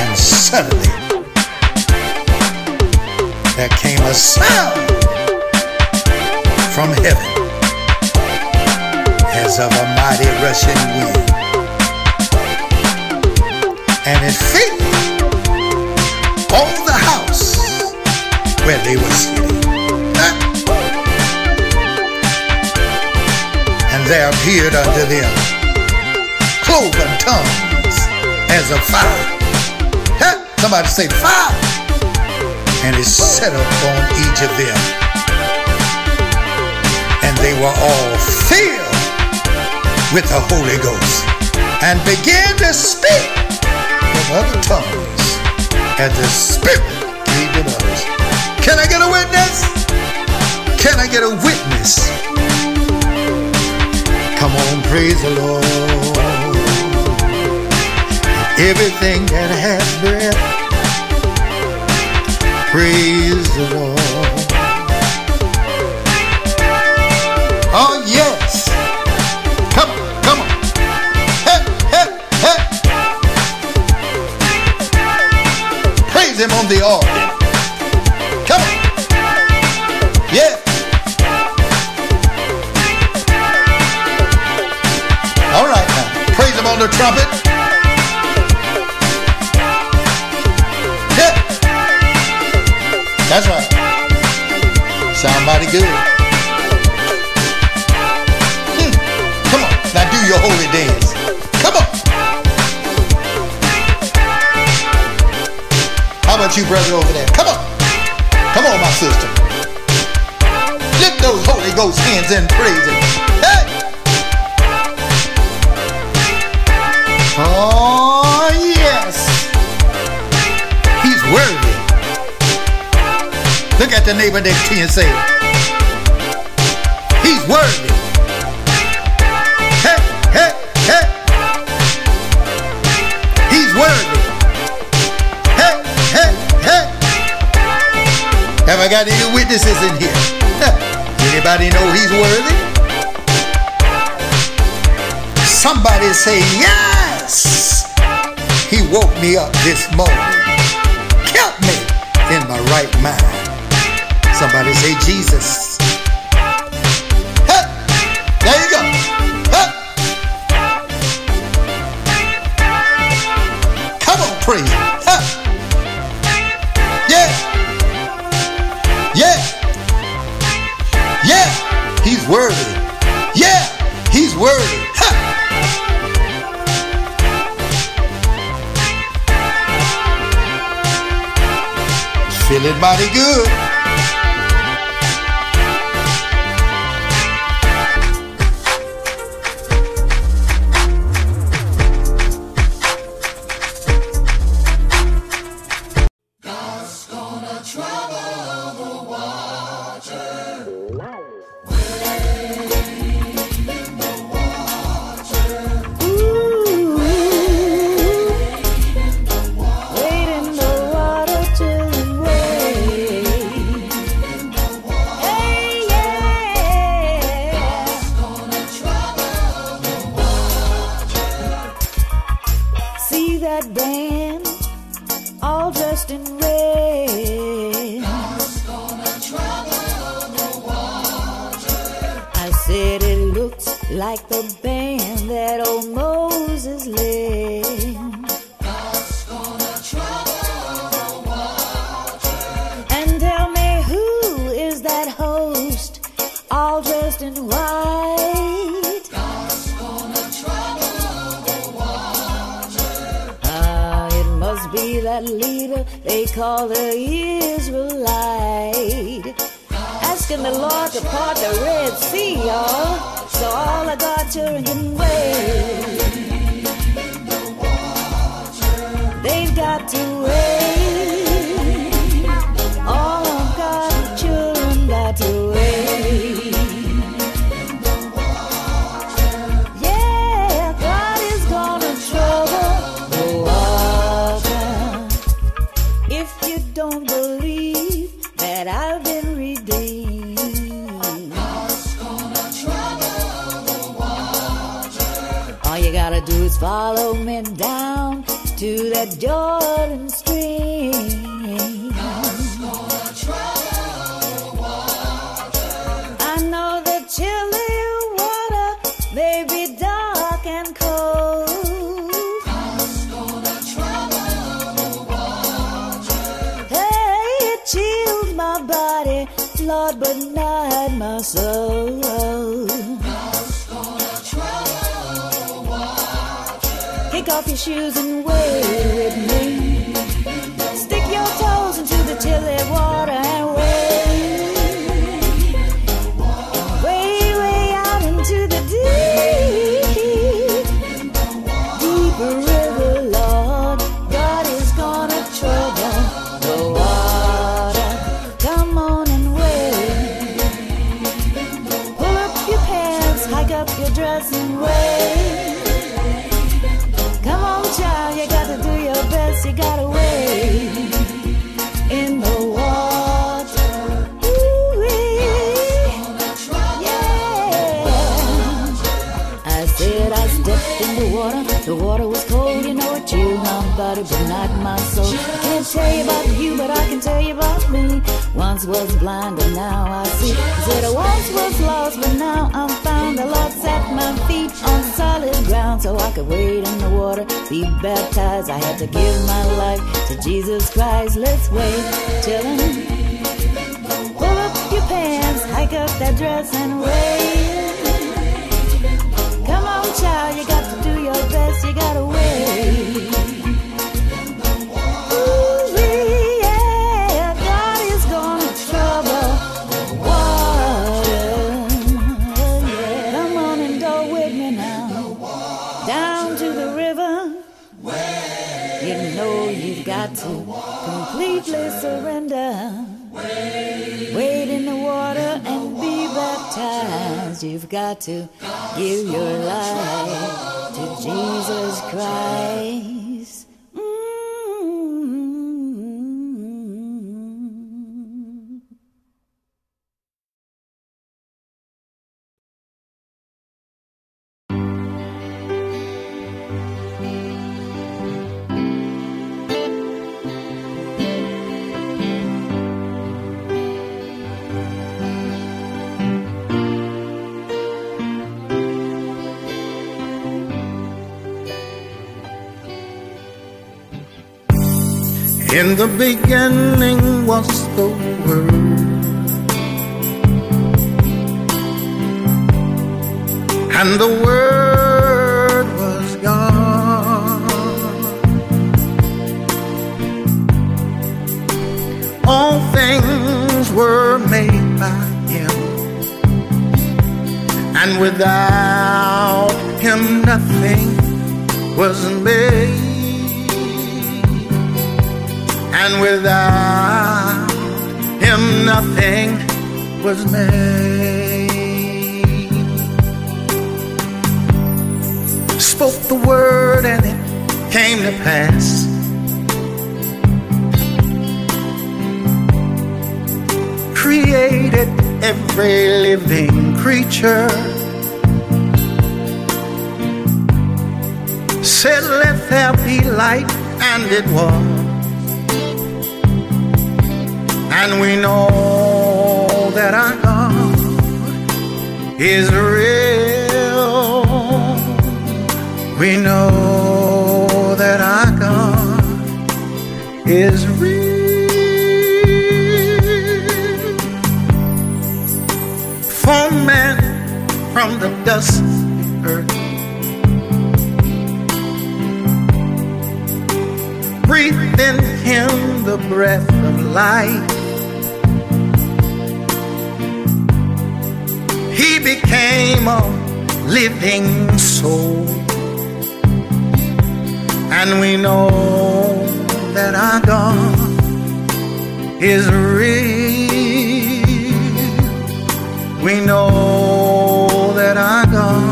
And suddenly there came a sound from heaven as of a mighty rushing wind. And it filled all the house where they were sitting. There appeared unto them cloven tongues as of fire. Huh? Somebody say fire. And it set upon each of them. And they were all filled with the Holy Ghost. and began to speak in other tongues as the Spirit gave it. Can I get a witness? Can I get a witness? Come on, praise the Lord. Everything that has breath, praise the Lord. Oh, yes. Come on, come on. Hey, hey, hey. Praise him on the organ. You, brother, over there? Come on. Come on, my sister. Lift those Holy Ghost hands and praise Him. Hey! Oh, yes. He's worthy. Look at the neighbor next to you and say, He's worthy. Got isn't here? Anybody know he's worthy? Somebody say yes. He woke me up this morning. Kept me in my right mind. Somebody say Jesus. Mighty good.
Said it looks like the band that old Moses led. And tell me who is that host all dressed in white? Ah, it must be that leader they call the Israelite. Asking the Lord to part the Red Sea, y'all, so all of God's children can wait. They've got to wait. Follow me down to that Jordan Shoes and Once was blind, and now I see. Said I once was lost, but now I'm found. The Lord set my feet on solid ground, so I could wade in the water, be baptized. I had to give my life to Jesus Christ. Let's wait till him. Pull up your pants, hike up that dress, and wait. Come on, child, you got to do your best, you gotta wait. Got to give your life to Jesus Christ.
In the beginning was the Word, and the Word was God. All things were made by Him, and without Him nothing was made and without him nothing was made. Spoke the word and it came to pass. Created every living creature. Said, Let there be light, and it was. And we know that our God is real. We know that our God is real. For man from the dust of earth breathed in him the breath of life. Became a living soul. And we know that our God is real. We know that our God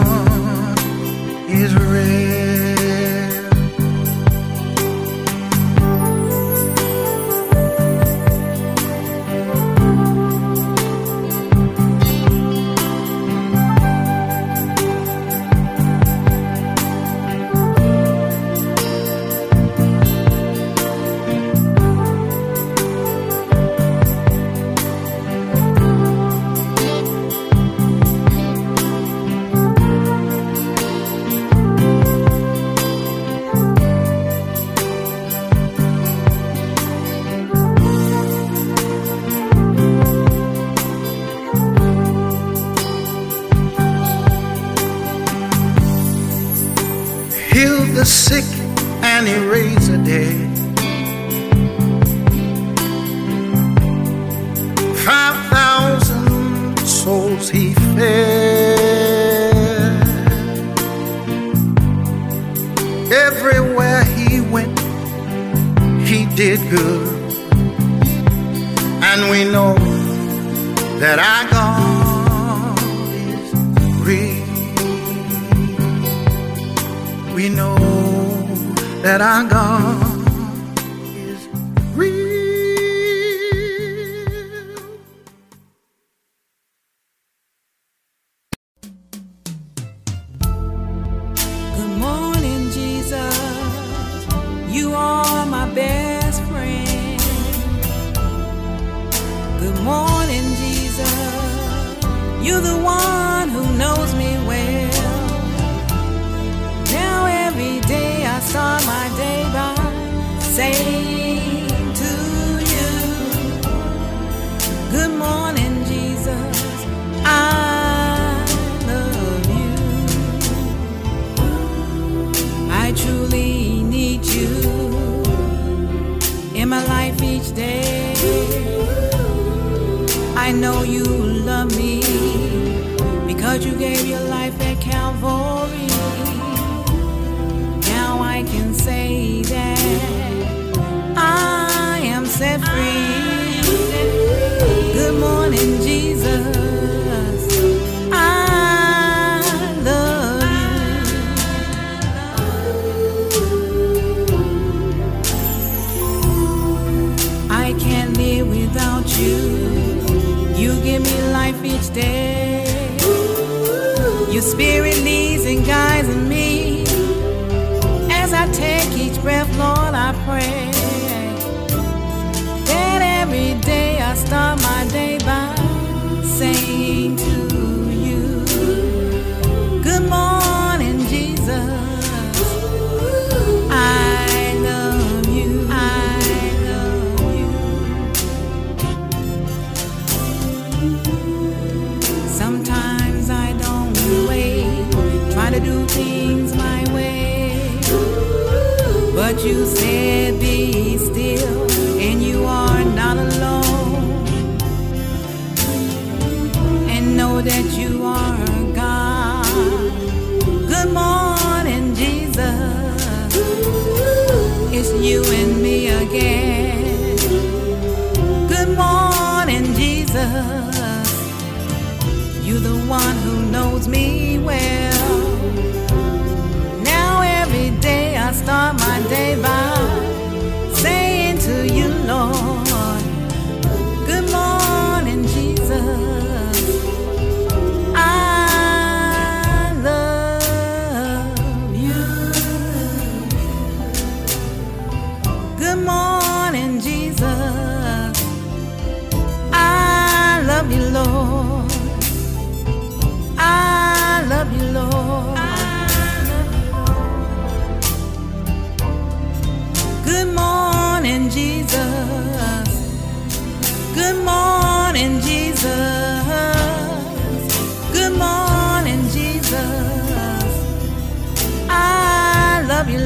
Everywhere he went, he did good. And we know that our God is real. We know that our God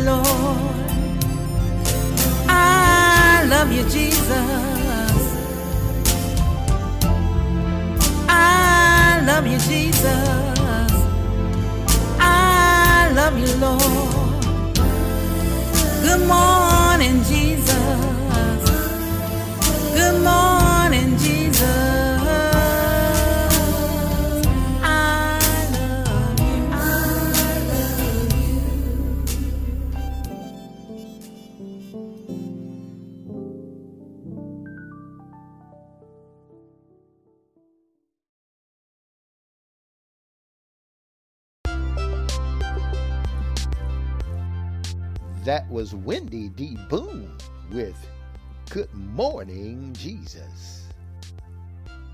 Lord. I love you, Jesus. I love you, Jesus. I love you, Lord. Good morning, Jesus. Good morning, Jesus.
That was Wendy D. Boone with Good Morning Jesus.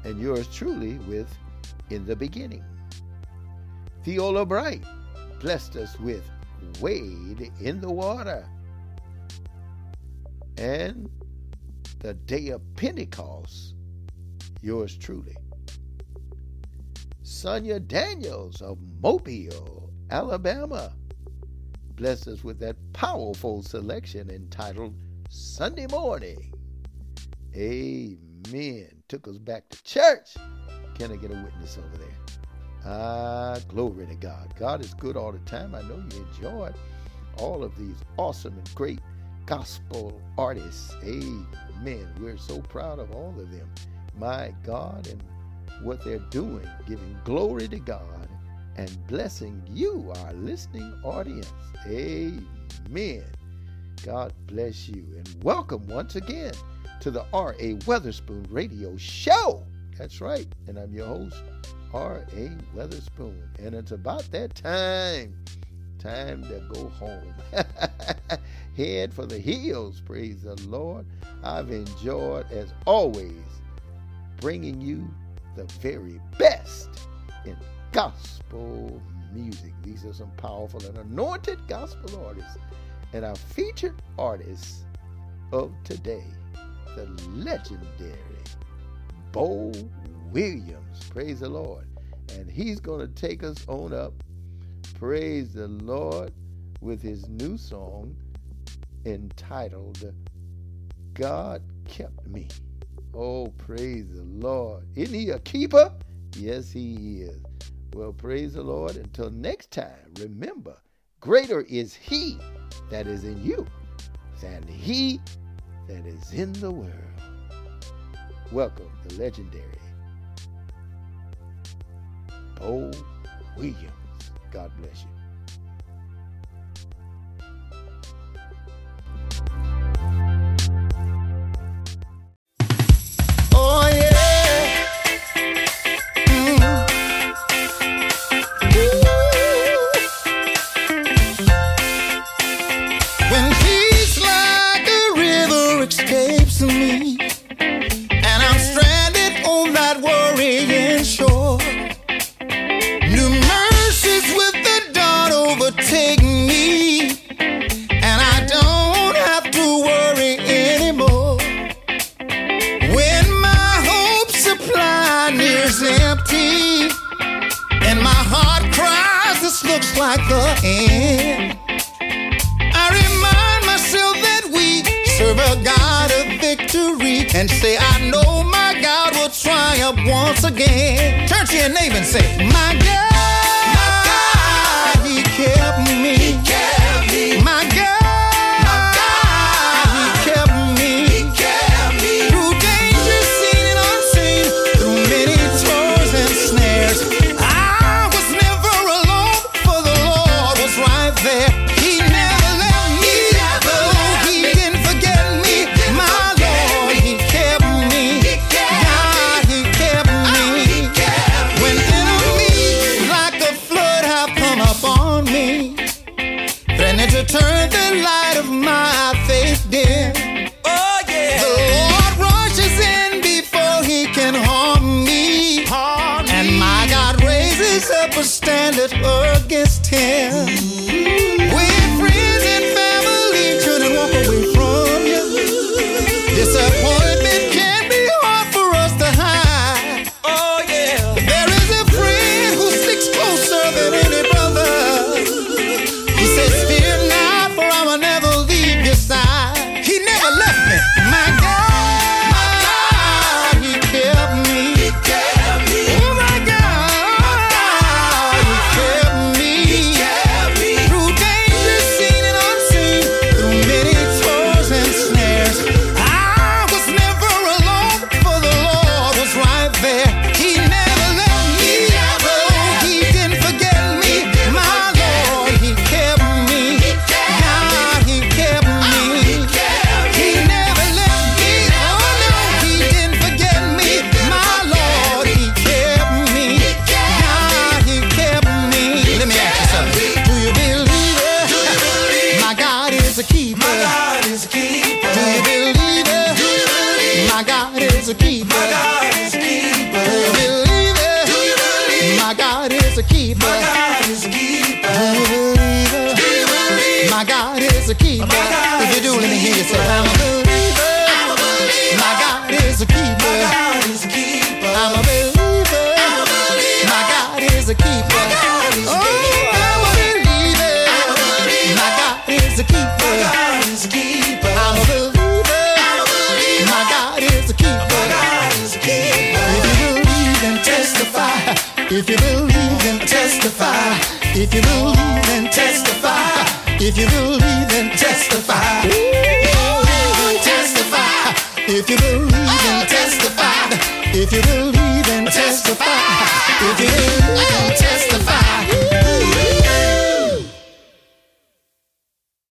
And yours truly with In the Beginning. Theola Bright blessed us with Wade in the Water. And the day of Pentecost, yours truly. Sonia Daniels of Mobile, Alabama blessed us with that powerful selection entitled Sunday Morning. Amen. Took us back to church. Can I get a witness over there? Ah, glory to God. God is good all the time. I know you enjoyed
all of these awesome and great gospel artists. Amen. We're so proud of all of them. My God and what they're doing, giving glory to God and blessing you, our listening audience. Amen. God bless you and welcome once again to the R.A. Weatherspoon Radio Show. That's right. And I'm your host, R.A. Weatherspoon. And it's about that time. Time to go home. Head for the hills. Praise the Lord. I've enjoyed, as always, bringing you the very best gospel music. These are some powerful and anointed gospel artists. And our featured artist of today, the legendary Beau Williams. Praise the Lord. And he's going to take us on up. Praise the Lord with his new song entitled God Kept Me. Oh, praise the Lord. Isn't he a keeper? Yes, he is. Well, praise the Lord. Until next time, remember, greater is He that is in you than He that is in the world. Welcome, the legendary Beau Williams. God bless you.